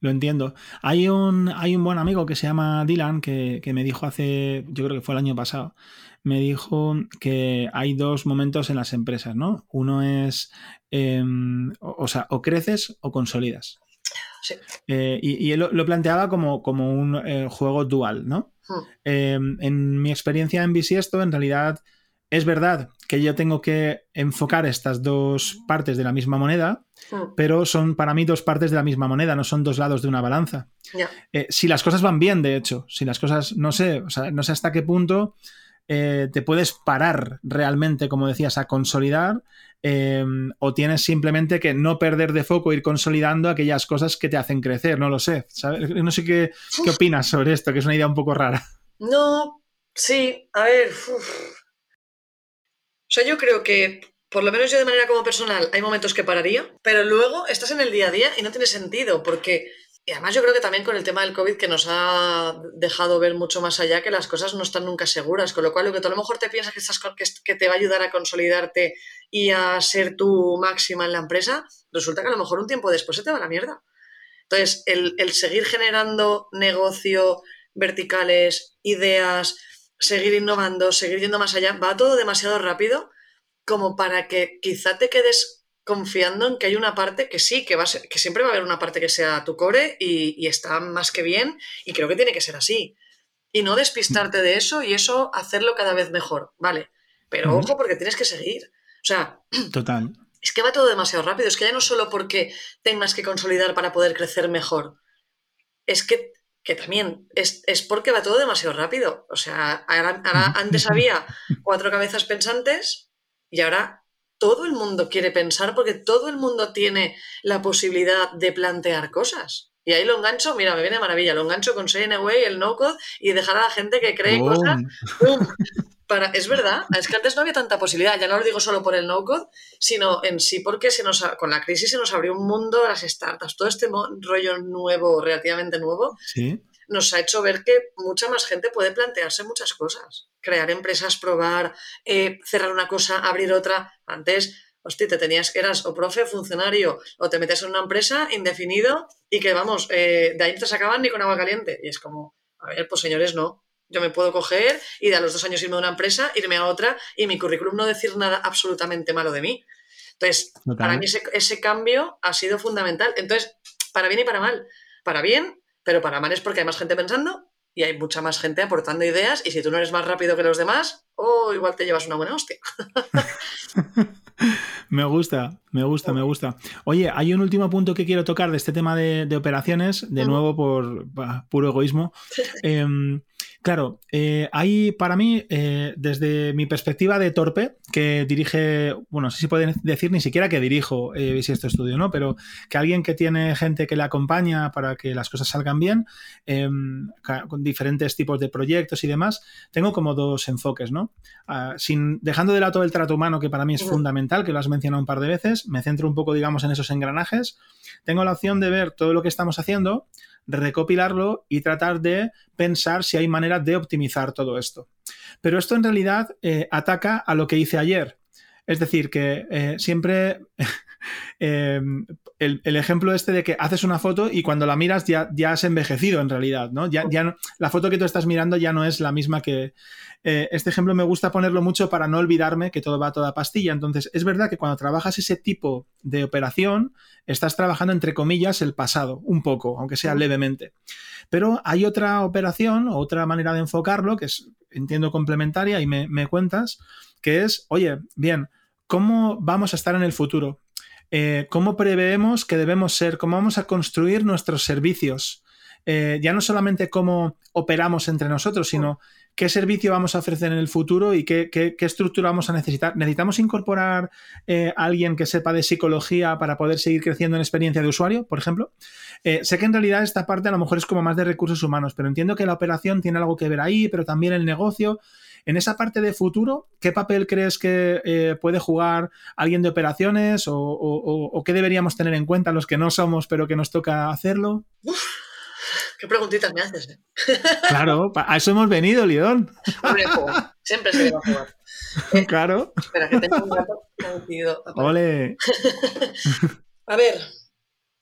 Lo entiendo. Hay un, hay un buen amigo que se llama Dylan que, que, me dijo hace, yo creo que fue el año pasado, me dijo que hay dos momentos en las empresas, ¿no? Uno es, em, o, sea, o creces o consolidas. Sí. Eh, y, él lo, planteaba como, como un eh, juego dual, ¿no? Hmm. Em, en mi experiencia en Bisiesto, en realidad es verdad que yo tengo que enfocar estas dos partes de la misma moneda, hmm. pero son para mí dos partes de la misma moneda, no son dos lados de una balanza. Eh, si las cosas van bien, de hecho, si las cosas, no sé, o sea, no sé hasta qué punto eh, te puedes parar realmente, como decías, a consolidar eh, o tienes simplemente que no perder de foco, ir consolidando aquellas cosas que te hacen crecer, no lo sé. No sé qué, qué, opinas sobre esto, que es una idea un poco rara. No, sí, a ver. O sea, yo creo que, por lo menos yo de manera como personal, hay momentos que pararía, pero luego estás en el día a día y no tiene sentido, porque y además yo creo que también con el tema del COVID que nos ha dejado ver mucho más allá que las cosas no están nunca seguras, con lo cual lo que tú a lo mejor te piensas que, estás, que te va a ayudar a consolidarte y a ser tu máxima en la empresa, resulta que a lo mejor un tiempo después se te va la mierda. Entonces, el, el seguir generando negocio, verticales, ideas, seguir innovando, seguir yendo más allá, va todo demasiado rápido como para que quizá te quedes confiando en que hay una parte que sí, que, va a ser, que siempre va a haber una parte que sea tu core y, está más que bien y creo que tiene que ser así. Y no despistarte de eso y eso hacerlo cada vez mejor, ¿vale? Pero ojo porque tienes que seguir. O sea... Total. es que va todo demasiado rápido. Es que ya no solo porque tengas que consolidar para poder crecer mejor, es que, que también es, porque va todo demasiado rápido. O sea, antes había cuatro cabezas pensantes y ahora todo el mundo quiere pensar porque todo el mundo tiene la posibilidad de plantear cosas. Y ahí lo engancho, mira, me viene maravilla, lo engancho con CNWay, el no-code y dejar a la gente que cree cosas. Para, es verdad, es que antes no había tanta posibilidad, ya no lo digo solo por el no-code, sino en sí porque se nos, con la crisis se nos abrió un mundo, las startups, todo este rollo nuevo, relativamente nuevo, nos ha hecho ver que mucha más gente puede plantearse muchas cosas. Crear empresas, probar, eh, cerrar una cosa, abrir otra. Antes hostia, te tenías que eras o profe, funcionario, o te metes en una empresa indefinido y que, vamos, eh, de ahí no te sacaban ni con agua caliente. Y es como, a ver, pues señores, no. Yo me puedo coger y de a los dos años irme a una empresa, irme a otra y mi currículum no decir nada absolutamente malo de mí. Entonces, para mí ese, ese cambio ha sido fundamental. Entonces, para bien y para mal. Para bien, pero para mal es porque hay más gente pensando y hay mucha más gente aportando ideas y si tú no eres más rápido que los demás, oh, igual te llevas una buena hostia. me gusta, me gusta, me gusta. Oye, hay un último punto que quiero tocar de este tema de, operaciones, de nuevo por puro egoísmo. Claro, eh, hay para mí, eh, desde mi perspectiva de torpe, que dirige, bueno, no sé si pueden decir ni siquiera que dirijo eh, este estudio, ¿no? Pero que alguien que tiene gente que le acompaña para que las cosas salgan bien, em, con diferentes tipos de proyectos y demás, tengo como dos enfoques, ¿no? Ah, sin, dejando de lado el trato humano, que para mí es fundamental, que lo has mencionado un par de veces, me centro un poco, digamos, en esos engranajes. Tengo la opción de ver todo lo que estamos haciendo recopilarlo y tratar de pensar si hay maneras de optimizar todo esto. Pero esto en realidad eh, ataca a lo que hice ayer. Es decir, que eh, siempre em, el, ejemplo este de que haces una foto y cuando la miras ya, ya has envejecido en realidad, ¿no? Ya, ya la foto que tú estás mirando ya no es la misma que... Eh, este ejemplo me gusta ponerlo mucho para no olvidarme que todo va a toda pastilla. Entonces, es verdad que cuando trabajas ese tipo de operación, estás trabajando entre comillas el pasado, un poco, aunque sea levemente. Pero hay otra operación, otra manera de enfocarlo, que es, entiendo, complementaria y me, me cuentas, que es, oye, bien, ¿cómo vamos a estar en el futuro? Eh, cómo preveemos que debemos ser, cómo vamos a construir nuestros servicios. Eh, ya no solamente cómo operamos entre nosotros, sino qué servicio vamos a ofrecer en el futuro y qué, estructura vamos a necesitar. ¿Necesitamos incorporar eh, a alguien que sepa de psicología para poder seguir creciendo en experiencia de usuario, por ejemplo? sé que en realidad esta parte a lo mejor es como más de recursos humanos, pero entiendo que la operación tiene algo que ver ahí, pero también el negocio. En esa parte de futuro, ¿qué papel crees que eh, puede jugar alguien de operaciones o, qué deberíamos tener en cuenta los que no somos pero que nos toca hacerlo? Qué preguntitas me haces. Eh. Claro, a eso hemos venido, Lidón. Siempre se a jugar. claro. Espera, que tengo un gato que Ole. a ver,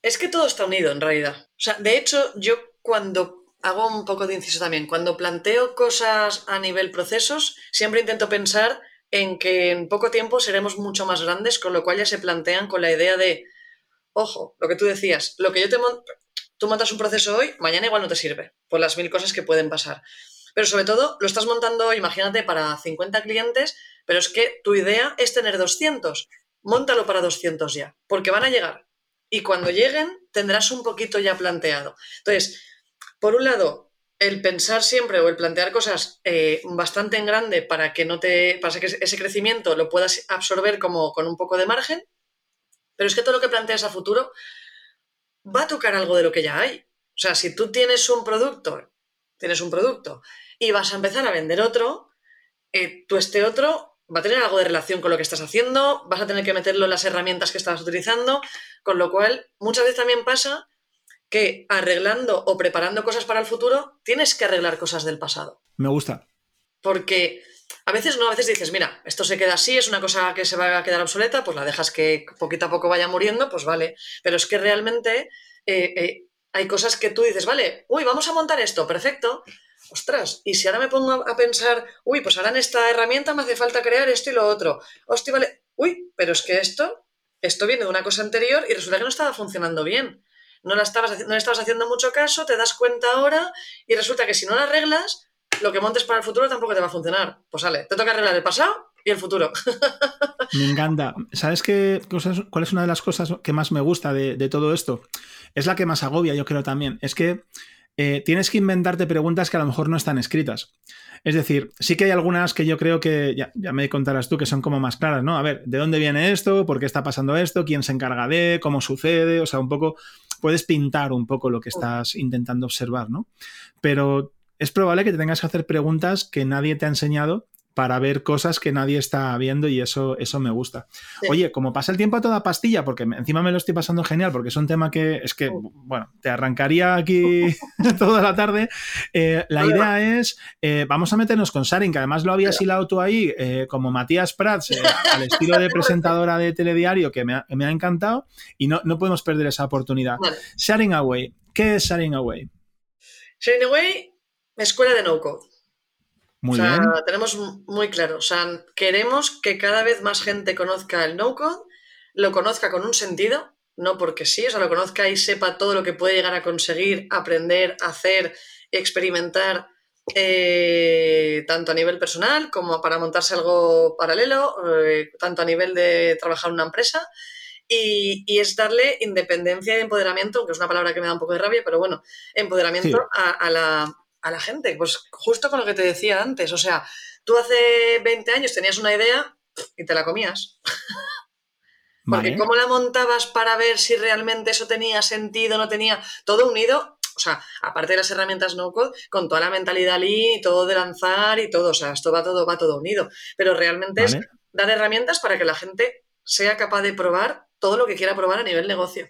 es que todo está unido en realidad. O sea, de hecho, yo cuando hago un poco de inciso también. Cuando planteo cosas a nivel procesos, siempre intento pensar en que en poco tiempo seremos mucho más grandes, con lo cual ya se plantean con la idea de, ojo, lo que tú decías, lo que yo te tú montas un proceso hoy, mañana igual no te sirve, por las mil cosas que pueden pasar. Pero sobre todo, lo estás montando, imagínate, para 50 clientes, pero es que tu idea es tener 200. Móntalo para 200 ya, porque van a llegar. Y cuando lleguen, tendrás un poquito ya planteado. Entonces, por un lado, el pensar siempre o el plantear cosas eh, bastante en grande para que no te. para que ese crecimiento lo puedas absorber como con un poco de margen. Pero es que todo lo que planteas a futuro va a tocar algo de lo que ya hay. O sea, si tú tienes un producto, tienes un producto y vas a empezar a vender otro, eh, tú este otro va a tener algo de relación con lo que estás haciendo, vas a tener que meterlo en las herramientas que estás utilizando, con lo cual muchas veces también pasa que arreglando o preparando cosas para el futuro, tienes que arreglar cosas del pasado. Me gusta. Porque a veces no, a veces dices, mira, esto se queda así, es una cosa que se va a quedar obsoleta, pues la dejas que poquito a poco vaya muriendo, pues vale. Pero es que realmente eh, eh, hay cosas que tú dices, vale, uy, vamos a montar esto, perfecto. Ostras, y si ahora me pongo a pensar, uy, pues ahora en esta herramienta me hace falta crear esto y lo otro. Hostia, vale, uy, pero es que esto, esto viene de una cosa anterior y resulta que no estaba funcionando bien no, la estabas, no le estabas haciendo mucho caso, te das cuenta ahora y resulta que si no la arreglas, lo que montes para el futuro tampoco te va a funcionar. Pues sale, te toca arreglar el pasado y el futuro. Me encanta. ¿Sabes qué cuál es una de las cosas que más me gusta de, todo esto? Es la que más agobia, yo creo también. Es que eh, tienes que inventarte preguntas que a lo mejor no están escritas. Es decir, sí que hay algunas que yo creo que, ya, ya, me contarás tú, que son como más claras, ¿no? A ver, ¿de dónde viene esto? ¿Por qué está pasando esto? ¿Quién se encarga de? ¿Cómo sucede? O sea, un poco, puedes pintar un poco lo que estás intentando observar, ¿no? Pero es probable que te tengas que hacer preguntas que nadie te ha enseñado para ver cosas que nadie está viendo y eso, eso me gusta. Oye, como pasa el tiempo a toda pastilla, porque encima me lo estoy pasando genial, porque es un tema que es que, bueno, te arrancaría aquí toda la tarde. Eh, la idea es, eh, vamos a meternos con Sarin, que además lo habías hilado tú ahí, eh, como Matías Prats, al estilo de presentadora de telediario, que me ha, encantado, y no, no, podemos perder esa oportunidad. Sharing Away, ¿qué es Sharing Away? Sharing Away, escuela de no-code. Muy o sea, tenemos muy claro, o sea, queremos que cada vez más gente conozca el no-code, lo conozca con un sentido, no porque sí, o sea, lo conozca y sepa todo lo que puede llegar a conseguir, aprender, hacer, experimentar, eh, tanto a nivel personal como para montarse algo paralelo, eh, tanto a nivel de trabajar en una empresa. Y, es darle independencia y empoderamiento, aunque es una palabra que me da un poco de rabia, pero bueno, empoderamiento a, la, a la gente. Pues justo con lo que te decía antes, o sea, tú hace 20 años tenías una idea y te la comías. Porque ¿cómo la montabas para ver si realmente eso tenía sentido, no tenía todo unido? O sea, aparte de las herramientas no-code, con toda la mentalidad lean y todo de lanzar y todo, o sea, esto va todo, va todo unido. Pero realmente es dar herramientas para que la gente sea capaz de probar todo lo que quiera probar a nivel negocio.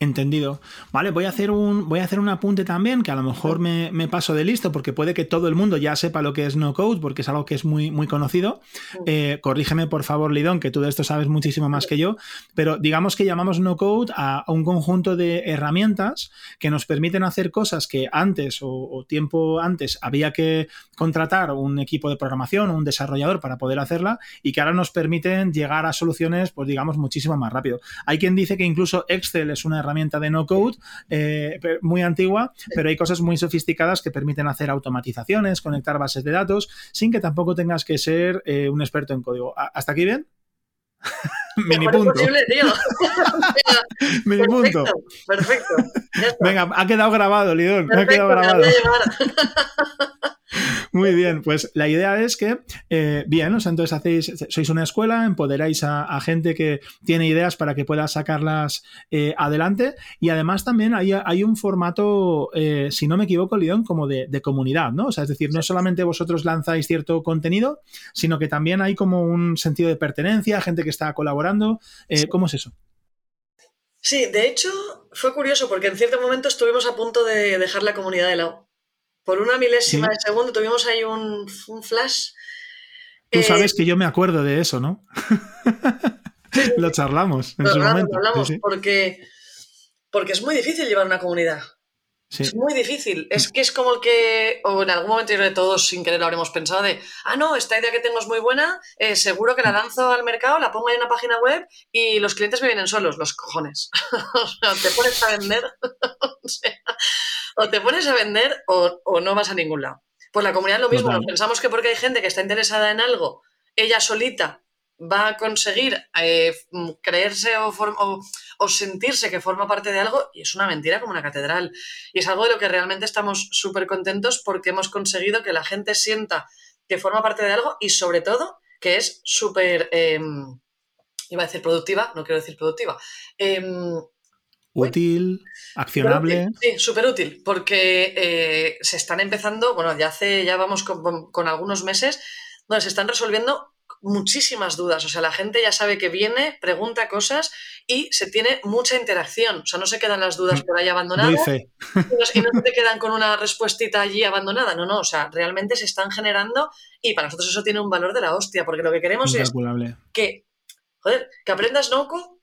Entendido. Vale, voy a hacer un, voy a hacer un apunte también, que a lo mejor me, paso de listo, porque puede que todo el mundo ya sepa lo que es no code, porque es algo que es muy, muy conocido. Eh, corrígeme, por favor, Lidón, que tú de esto sabes muchísimo más que yo, pero digamos que llamamos no code a, un conjunto de herramientas que nos permiten hacer cosas que antes o, tiempo antes había que contratar un equipo de programación o un desarrollador para poder hacerla y que ahora nos permiten llegar a soluciones, pues digamos, muchísimo más rápido. Hay quien dice que incluso Excel es una herramienta herramienta de no code eh, muy antigua, pero hay cosas muy sofisticadas que permiten hacer automatizaciones, conectar bases de datos, sin que tampoco tengas que ser eh, un experto en código. ¿Hasta aquí bien? Mini punto. Mini punto. Perfecto. Venga, ha quedado grabado, Lidón. ha quedado grabado. Muy bien, pues la idea es que, eh, bien, o sea, entonces hacéis, sois una escuela, empoderáis a, gente que tiene ideas para que pueda sacarlas eh, adelante y además también hay, hay un formato, eh, si no me equivoco, Lidón, como de, comunidad, ¿no? O sea, es decir, no solamente vosotros lanzáis cierto contenido, sino que también hay como un sentido de pertenencia, gente que está colaborando. ¿Cómo es eso? Sí, de hecho fue curioso porque en cierto momento estuvimos a punto de dejar la comunidad de lado por una milésima de segundo tuvimos ahí un, flash. Tú sabes que yo me acuerdo de eso, ¿no? lo charlamos en su momento. Lo hablamos porque, porque es muy difícil llevar una comunidad. Es muy difícil. Es que es como el que, o en algún momento de todos sin querer lo habremos pensado de, ah, no, esta idea que tengo es muy buena, eh, seguro que la lanzo al mercado, la pongo en una página web y los clientes me vienen solos, los cojones. o sea, te pones a vender, o, te pones a vender o, no vas a ningún lado. Pues la comunidad lo mismo, pensamos que porque hay gente que está interesada en algo, ella solita va a conseguir eh, creerse o, o, sentirse que forma parte de algo y es una mentira como una catedral. Y es algo de lo que realmente estamos súper contentos porque hemos conseguido que la gente sienta que forma parte de algo y sobre todo que es súper, em, iba a decir productiva, no quiero decir productiva. Em, útil, accionable. sí, súper útil, porque eh, se están empezando, bueno, ya hace, ya vamos con, con algunos meses, donde se están resolviendo muchísimas dudas. O sea, la gente ya sabe que viene, pregunta cosas y se tiene mucha interacción. O sea, no se quedan las dudas mm, por ahí abandonadas. Y no, te quedan con una respuestita allí abandonada. No, no. O sea, realmente se están generando y para nosotros eso tiene un valor de la hostia, porque lo que queremos es que, joder, que aprendas Noco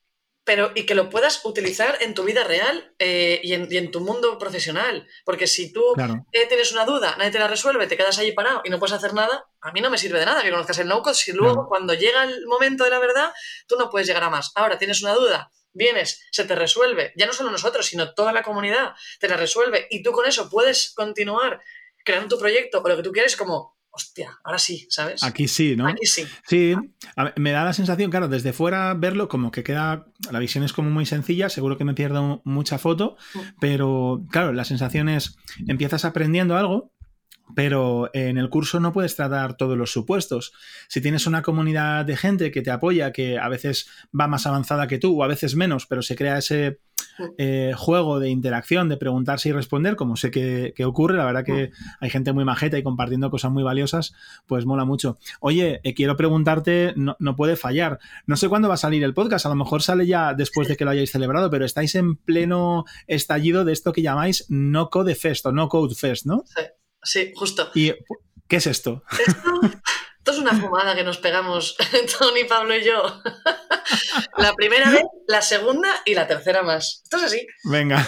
pero y que lo puedas utilizar en tu vida real eh, y, en, tu mundo profesional. Porque si tú eh, tienes una duda, nadie te la resuelve, te quedas allí parado y no puedes hacer nada, a mí no me sirve de nada que conozcas el no-code si luego cuando llega el momento de la verdad, tú no puedes llegar a más. Ahora tienes una duda, vienes, se te resuelve, ya no solo nosotros, sino toda la comunidad te la resuelve y tú con eso puedes continuar creando tu proyecto o lo que tú quieres como hostia, ahora sí, ¿sabes? Aquí sí, ¿no? Aquí sí. Sí, me da la sensación, claro, desde fuera verlo como que queda, la visión es como muy sencilla, seguro que me pierdo mucha foto, mm. pero claro, la sensación es, empiezas aprendiendo algo pero en el curso no puedes tratar todos los supuestos. Si tienes una comunidad de gente que te apoya, que a veces va más avanzada que tú o a veces menos, pero se crea ese eh, juego de interacción, de preguntarse y responder, como sé que, ocurre, la verdad que hay gente muy majeta y compartiendo cosas muy valiosas, pues mola mucho. Oye, eh, quiero preguntarte, no, no, puede fallar, no sé cuándo va a salir el podcast, a lo mejor sale ya después de que lo hayáis celebrado, pero estáis en pleno estallido de esto que llamáis No Code Fest o No Code Fest, ¿no? Sí. Sí, justo. ¿Y qué es esto? Esto, es una fumada que nos pegamos Tony, Pablo y yo. la primera vez, la segunda y la tercera más. Esto es así. Venga.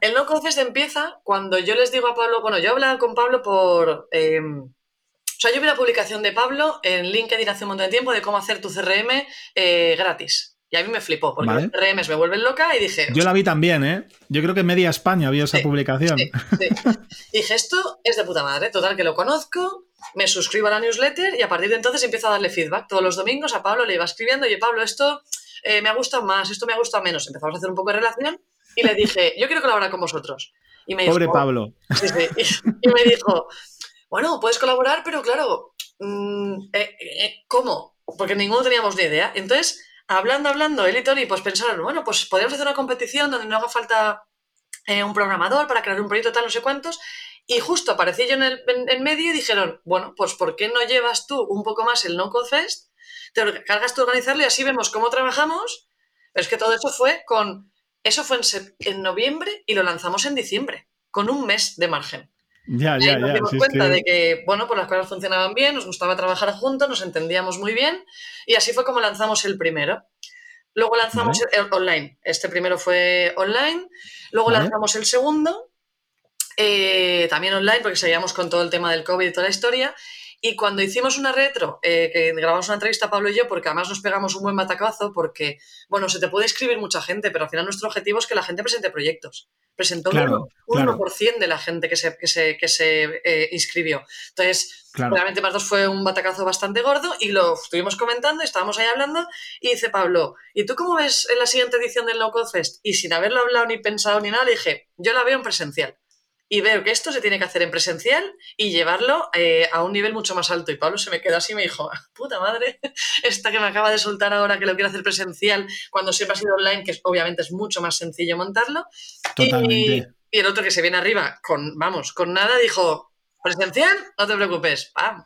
el No Confest empieza cuando yo les digo a Pablo, bueno, yo hablaba con Pablo por... Em, o sea, yo vi la publicación de Pablo en LinkedIn hace un montón de tiempo de cómo hacer tu CRM eh, gratis. Y a mí me flipó, porque los CRMs me vuelven loca y dije. Yo la vi también, ¿eh? Yo creo que media España vio esa publicación. Sí, sí. dije, esto es de puta madre. Total, que lo conozco, me suscribo a la newsletter y a partir de entonces empiezo a darle feedback. Todos los domingos a Pablo le iba escribiendo, oye, Pablo, esto eh, me ha gustado más, esto me ha gustado menos. Empezamos a hacer un poco de relación y le dije, yo quiero colaborar con vosotros. Y me Pobre Pablo. Sí, sí. Y, me dijo, bueno, puedes colaborar, pero claro, mm, eh, eh, ¿cómo? Porque ninguno teníamos ni idea. Entonces hablando, hablando, él y Tony, pues pensaron, bueno, pues podríamos hacer una competición donde no haga falta eh, un programador para crear un proyecto tal, no sé cuántos. Y justo aparecí yo en el en, medio y dijeron, bueno, pues ¿por qué no llevas tú un poco más el No Code Fest? Te cargas tú organizarlo y así vemos cómo trabajamos. Pero es que todo eso fue con... Eso fue en, en noviembre y lo lanzamos en diciembre, con un mes de margen. Ya, ya, nos dimos cuenta de que, bueno, pues las cosas funcionaban bien, nos gustaba trabajar juntos, nos entendíamos muy bien y así fue como lanzamos el primero. Luego lanzamos el, online. Este primero fue online. Luego lanzamos el segundo, eh, también online, porque seguíamos con todo el tema del COVID y toda la historia. Y cuando hicimos una retro, eh, que grabamos una entrevista Pablo y yo, porque además nos pegamos un buen matacazo, porque, bueno, se te puede escribir mucha gente, pero al final nuestro objetivo es que la gente presente proyectos. Presentó un 1% de la gente que se, que se, que se eh, inscribió. Entonces, realmente más dos fue un batacazo bastante gordo y lo estuvimos comentando, estábamos ahí hablando, y dice Pablo, ¿y tú cómo ves en la siguiente edición del Code Fest? Y sin haberlo hablado ni pensado ni nada, le dije, yo la veo en presencial y veo que esto se tiene que hacer en presencial y llevarlo eh, a un nivel mucho más alto. Y Pablo se me quedó así y me dijo, puta madre, esta que me acaba de soltar ahora que lo quiero hacer presencial cuando siempre ha sido online, que obviamente es mucho más sencillo montarlo. Y, y, el otro que se viene arriba con, vamos, con nada, dijo, presencial, no te preocupes. ¡Pam!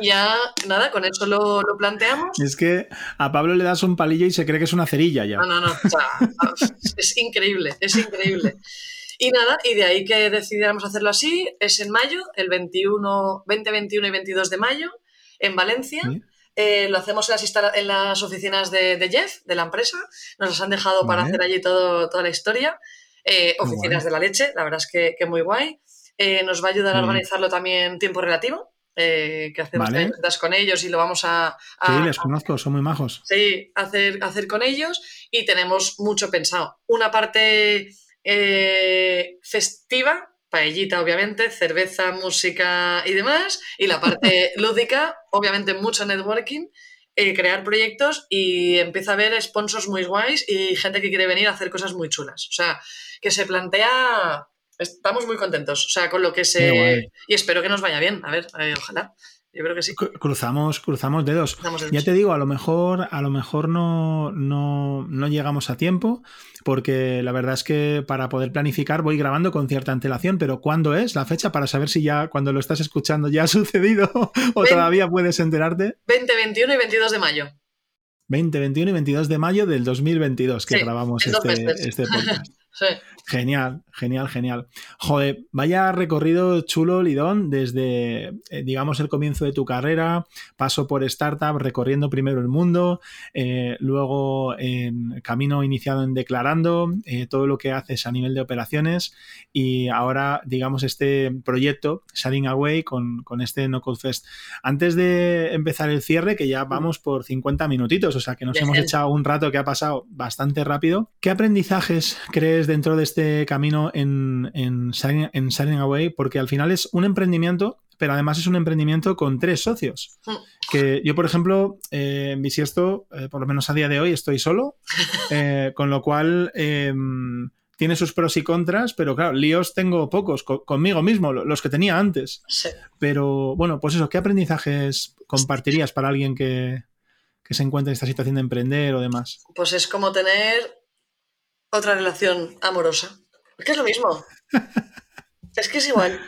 Y ya, nada, con eso lo, lo, planteamos. Es que a Pablo le das un palillo y se cree que es una cerilla ya. No, no, no. es increíble, es increíble. Y nada, y de ahí que decidiéramos hacerlo así, es en mayo, el 21, 20, 21 y 22 de mayo, en Valencia. Eh, lo hacemos en las, en las oficinas de, Jeff, de la empresa. Nos las han dejado para hacer allí todo, toda la historia. Eh, oficinas de la leche, la verdad es que, que muy guay. Eh, nos va a ayudar a organizarlo también tiempo relativo, que hacemos vale. con ellos y lo vamos a, Sí, les conozco, son muy majos. Sí, hacer, hacer con ellos y tenemos mucho pensado. Una parte eh, festiva, paellita obviamente, cerveza, música y demás, y la parte lúdica, obviamente mucho networking, eh, crear proyectos y empieza a haber sponsors muy guays y gente que quiere venir a hacer cosas muy chulas. O sea, que se plantea, estamos muy contentos, o sea, con lo que se... Y espero que nos vaya bien, a ver, eh, ojalá. Yo creo que sí. Cruzamos, cruzamos dedos. ya te digo, a lo mejor, a lo mejor no, no, llegamos a tiempo, porque la verdad es que para poder planificar voy grabando con cierta antelación, pero ¿cuándo es la fecha para saber si ya cuando lo estás escuchando ya ha sucedido o todavía puedes enterarte? 20, 21 y 22 de mayo. 20, 21 y 22 de mayo del 2022 que grabamos este, este podcast. Sí. Genial, genial, genial. Joder, vaya recorrido chulo, Lidón, desde, eh, digamos, el comienzo de tu carrera, paso por startup, recorriendo primero el mundo, eh, luego en camino iniciado en declarando, eh, todo lo que haces a nivel de operaciones y ahora, digamos, este proyecto, Sharing Away, con, este No Code Fest. Antes de empezar el cierre, que ya vamos por 50 minutitos, o sea que nos hemos echado un rato que ha pasado bastante rápido, ¿qué aprendizajes crees dentro de este camino en, en, Shining, Away? Porque al final es un emprendimiento, pero además es un emprendimiento con tres socios. Hmm. Que yo, por ejemplo, eh, en Bisiesto, eh, por lo menos a día de hoy, estoy solo, eh, con lo cual em, tiene sus pros y contras, pero claro, líos tengo pocos, conmigo mismo, los que tenía antes. Pero bueno, pues eso, ¿qué aprendizajes compartirías para alguien que, que se encuentra en esta situación de emprender o demás? Pues es como tener otra relación amorosa. Es que es lo mismo. es que es igual.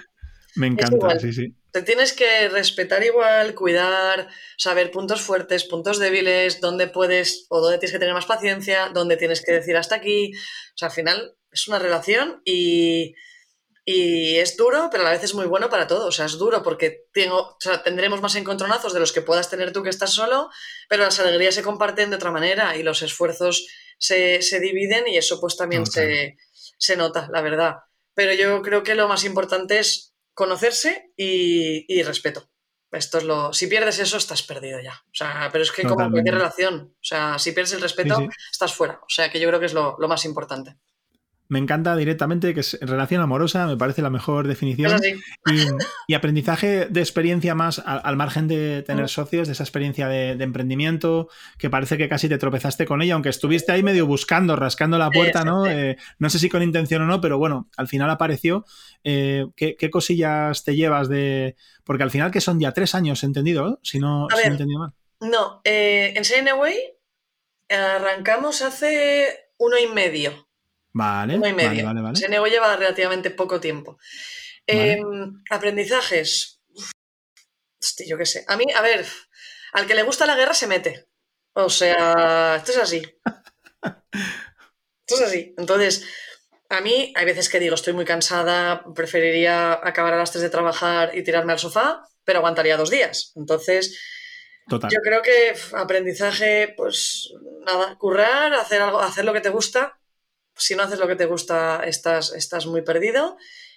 Me encanta, sí, sí. Te tienes que respetar igual, cuidar, saber puntos fuertes, puntos débiles, dónde puedes o dónde tienes que tener más paciencia, dónde tienes que decir hasta aquí. O sea, al final es una relación y, y es duro, pero a la vez es muy bueno para todos. O sea, es duro porque tengo, tendremos más encontronazos de los que puedas tener tú que estás solo, pero las alegrías se comparten de otra manera y los esfuerzos se, dividen y eso pues también se, nota, la verdad. Pero yo creo que lo más importante es conocerse y, respeto. Esto es lo. Si pierdes eso, estás perdido ya. O sea, pero es que como cualquier relación. O sea, si pierdes el respeto, estás fuera. O sea que yo creo que es lo más importante me encanta directamente, que es relación amorosa, me parece la mejor definición. Y, aprendizaje de experiencia más al, margen de tener mm. socios, de esa experiencia de, emprendimiento, que parece que casi te tropezaste con ella, aunque estuviste ahí medio buscando, rascando la puerta, ¿no? Eh, no sé si con intención o no, pero bueno, al final apareció. Eh, ¿qué, cosillas te llevas de...? Porque al final que son ya tres años, entendido, si no, he entendido mal. No, eh, en Shane Away arrancamos hace uno y medio. Vale, vale, vale, Se negó lleva relativamente poco tiempo. Em, aprendizajes. Hostia, yo qué sé. A mí, a ver, al que le gusta la guerra se mete. O sea, esto es así. Esto es así. Entonces, a mí hay veces que digo, estoy muy cansada, preferiría acabar a las 3 de trabajar y tirarme al sofá, pero aguantaría dos días. Entonces, yo creo que aprendizaje, pues nada, currar, hacer algo, hacer lo que te gusta si no haces lo que te gusta, estás, estás muy perdido.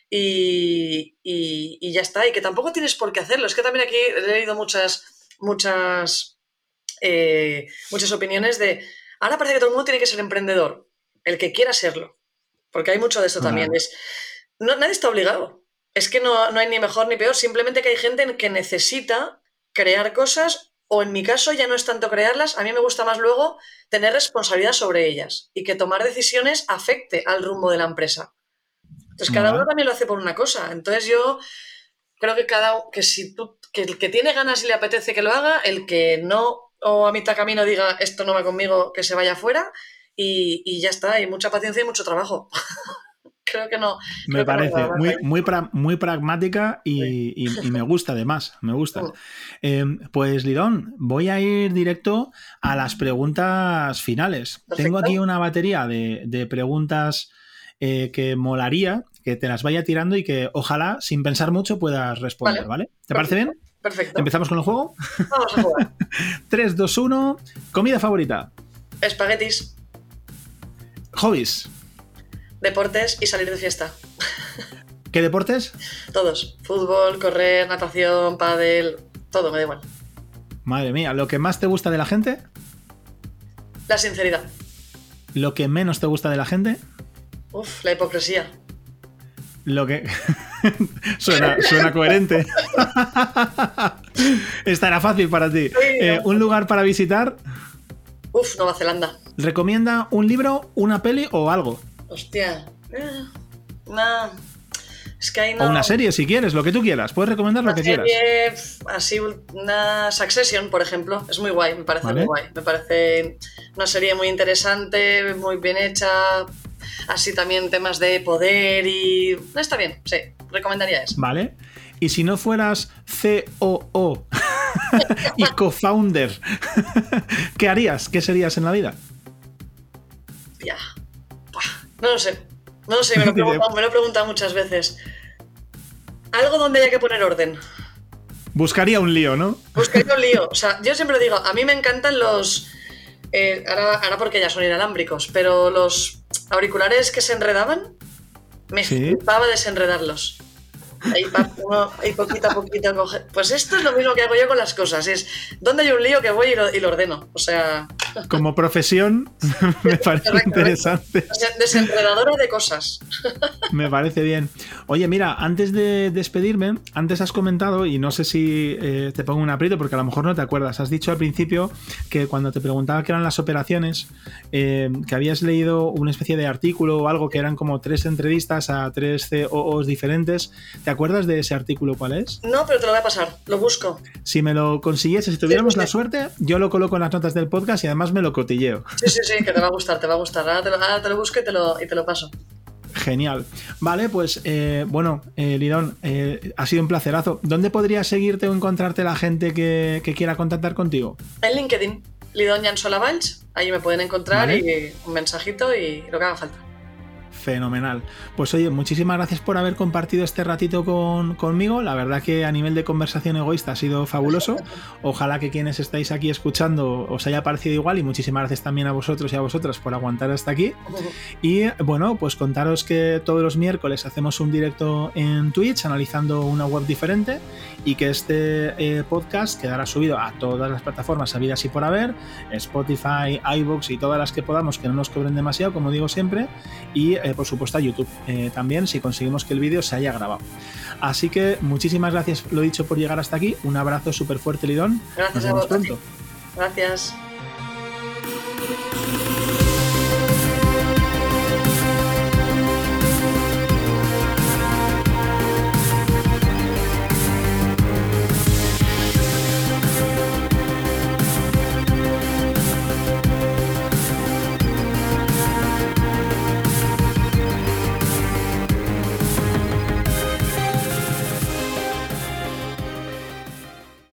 Y, ya está. Y que tampoco tienes por qué hacerlo. Es que también aquí he leído muchas, muchas, eh, muchas opiniones de. Ahora parece que todo el mundo tiene que ser emprendedor. El que quiera serlo. Porque hay mucho de eso también. Es, no, nadie está obligado. Es que no, no hay ni mejor ni peor. Simplemente que hay gente que necesita crear cosas o en mi caso ya no es tanto crearlas, a mí me gusta más luego tener responsabilidad sobre ellas y que tomar decisiones afecte al rumbo de la empresa. Entonces cada uno también lo hace por una cosa. Entonces yo creo que cada que si tú que el que tiene ganas y le apetece que lo haga, el que no o a mitad camino diga esto no va conmigo, que se vaya fuera y, y ya está, hay mucha paciencia y mucho trabajo. creo que no. Me parece muy, muy, muy, pragmática y, me gusta además, me gusta. Mm. Em, pues Lidón, voy a ir directo a las preguntas finales. Tengo aquí una batería de, preguntas eh, que molaría que te las vaya tirando y que ojalá, sin pensar mucho, puedas responder, ¿vale? ¿Te parece bien? Perfecto. ¿Empezamos con el juego? Vamos a jugar. 3, 2, 1. Comida favorita. Espaguetis. Hobbies deportes y salir de fiesta. ¿Qué deportes? Todos. Fútbol, correr, natación, pádel, todo, me da igual. Madre mía, ¿lo que más te gusta de la gente? La sinceridad. ¿Lo que menos te gusta de la gente? Uf, la hipocresía. Lo que. suena, coherente. Estará fácil para ti. Eh, ¿Un lugar para visitar? Uf, Nueva Zelanda. ¿Recomienda un libro, una peli o algo? Hostia. Eh, no. Es que hay O una serie, si quieres, lo que tú quieras. Puedes recomendar lo que quieras. Así, una Succession, por ejemplo. Es muy guay, me parece muy guay. Me parece una serie muy interesante, muy bien hecha. Así también temas de poder y. Está bien, sí. Recomendaría eso. Vale. Y si no fueras COO y co-founder, ¿qué harías? ¿Qué serías en la vida? Ya. No lo sé. No lo sé, me lo, he preguntado muchas veces. Algo donde haya que poner orden. Buscaría un lío, ¿no? Buscaría un lío. O sea, yo siempre lo digo, a mí me encantan los. Eh, ahora, porque ya son inalámbricos, pero los auriculares que se enredaban, me ¿Sí? desenredarlos. Ahí, poquito a poquito Pues esto es lo mismo que hago yo con las cosas. Es donde hay un lío que voy y lo, y lo ordeno. O sea. como profesión me parece interesante. Desenredadora de cosas. Me parece bien. Oye, mira, antes de despedirme, antes has comentado, y no sé si eh, te pongo un aprieto porque a lo mejor no te acuerdas, has dicho al principio que cuando te preguntaba qué eran las operaciones, eh, que habías leído una especie de artículo o algo que eran como tres entrevistas a tres COOs diferentes. ¿Te acuerdas de ese artículo cuál es? No, pero te lo voy a pasar, lo busco. Si me lo consiguiese, si tuviéramos la suerte, yo lo coloco en las notas del podcast y además me lo cotilleo. Sí, sí, sí, que te va a gustar, te va a gustar. Ahora te lo, busco y te lo, y te lo paso. Genial. Vale, pues eh, bueno, eh, Lidón, eh, ha sido un placerazo. ¿Dónde podría seguirte o encontrarte la gente que, quiera contactar contigo? En LinkedIn, Lidón Jansola Valls. Ahí me pueden encontrar y un mensajito y lo que haga falta. Fenomenal. Pues oye, muchísimas gracias por haber compartido este ratito conmigo. La verdad que a nivel de conversación egoísta ha sido fabuloso. Ojalá que quienes estáis aquí escuchando os haya parecido igual y muchísimas gracias también a vosotros y a vosotras por aguantar hasta aquí. Y bueno, pues contaros que todos los miércoles hacemos un directo en Twitch analizando una web diferente y que este eh, podcast quedará subido a todas las plataformas habidas y por haber, Spotify, iBox y todas las que podamos que no nos cobren demasiado, como digo siempre. Y eh, eh, por supuesto a YouTube eh, también si conseguimos que el vídeo se haya grabado. Así que muchísimas gracias, lo dicho, por llegar hasta aquí. Un abrazo súper fuerte, Lidón. Gracias Nos vemos a vos, pronto. Gracias.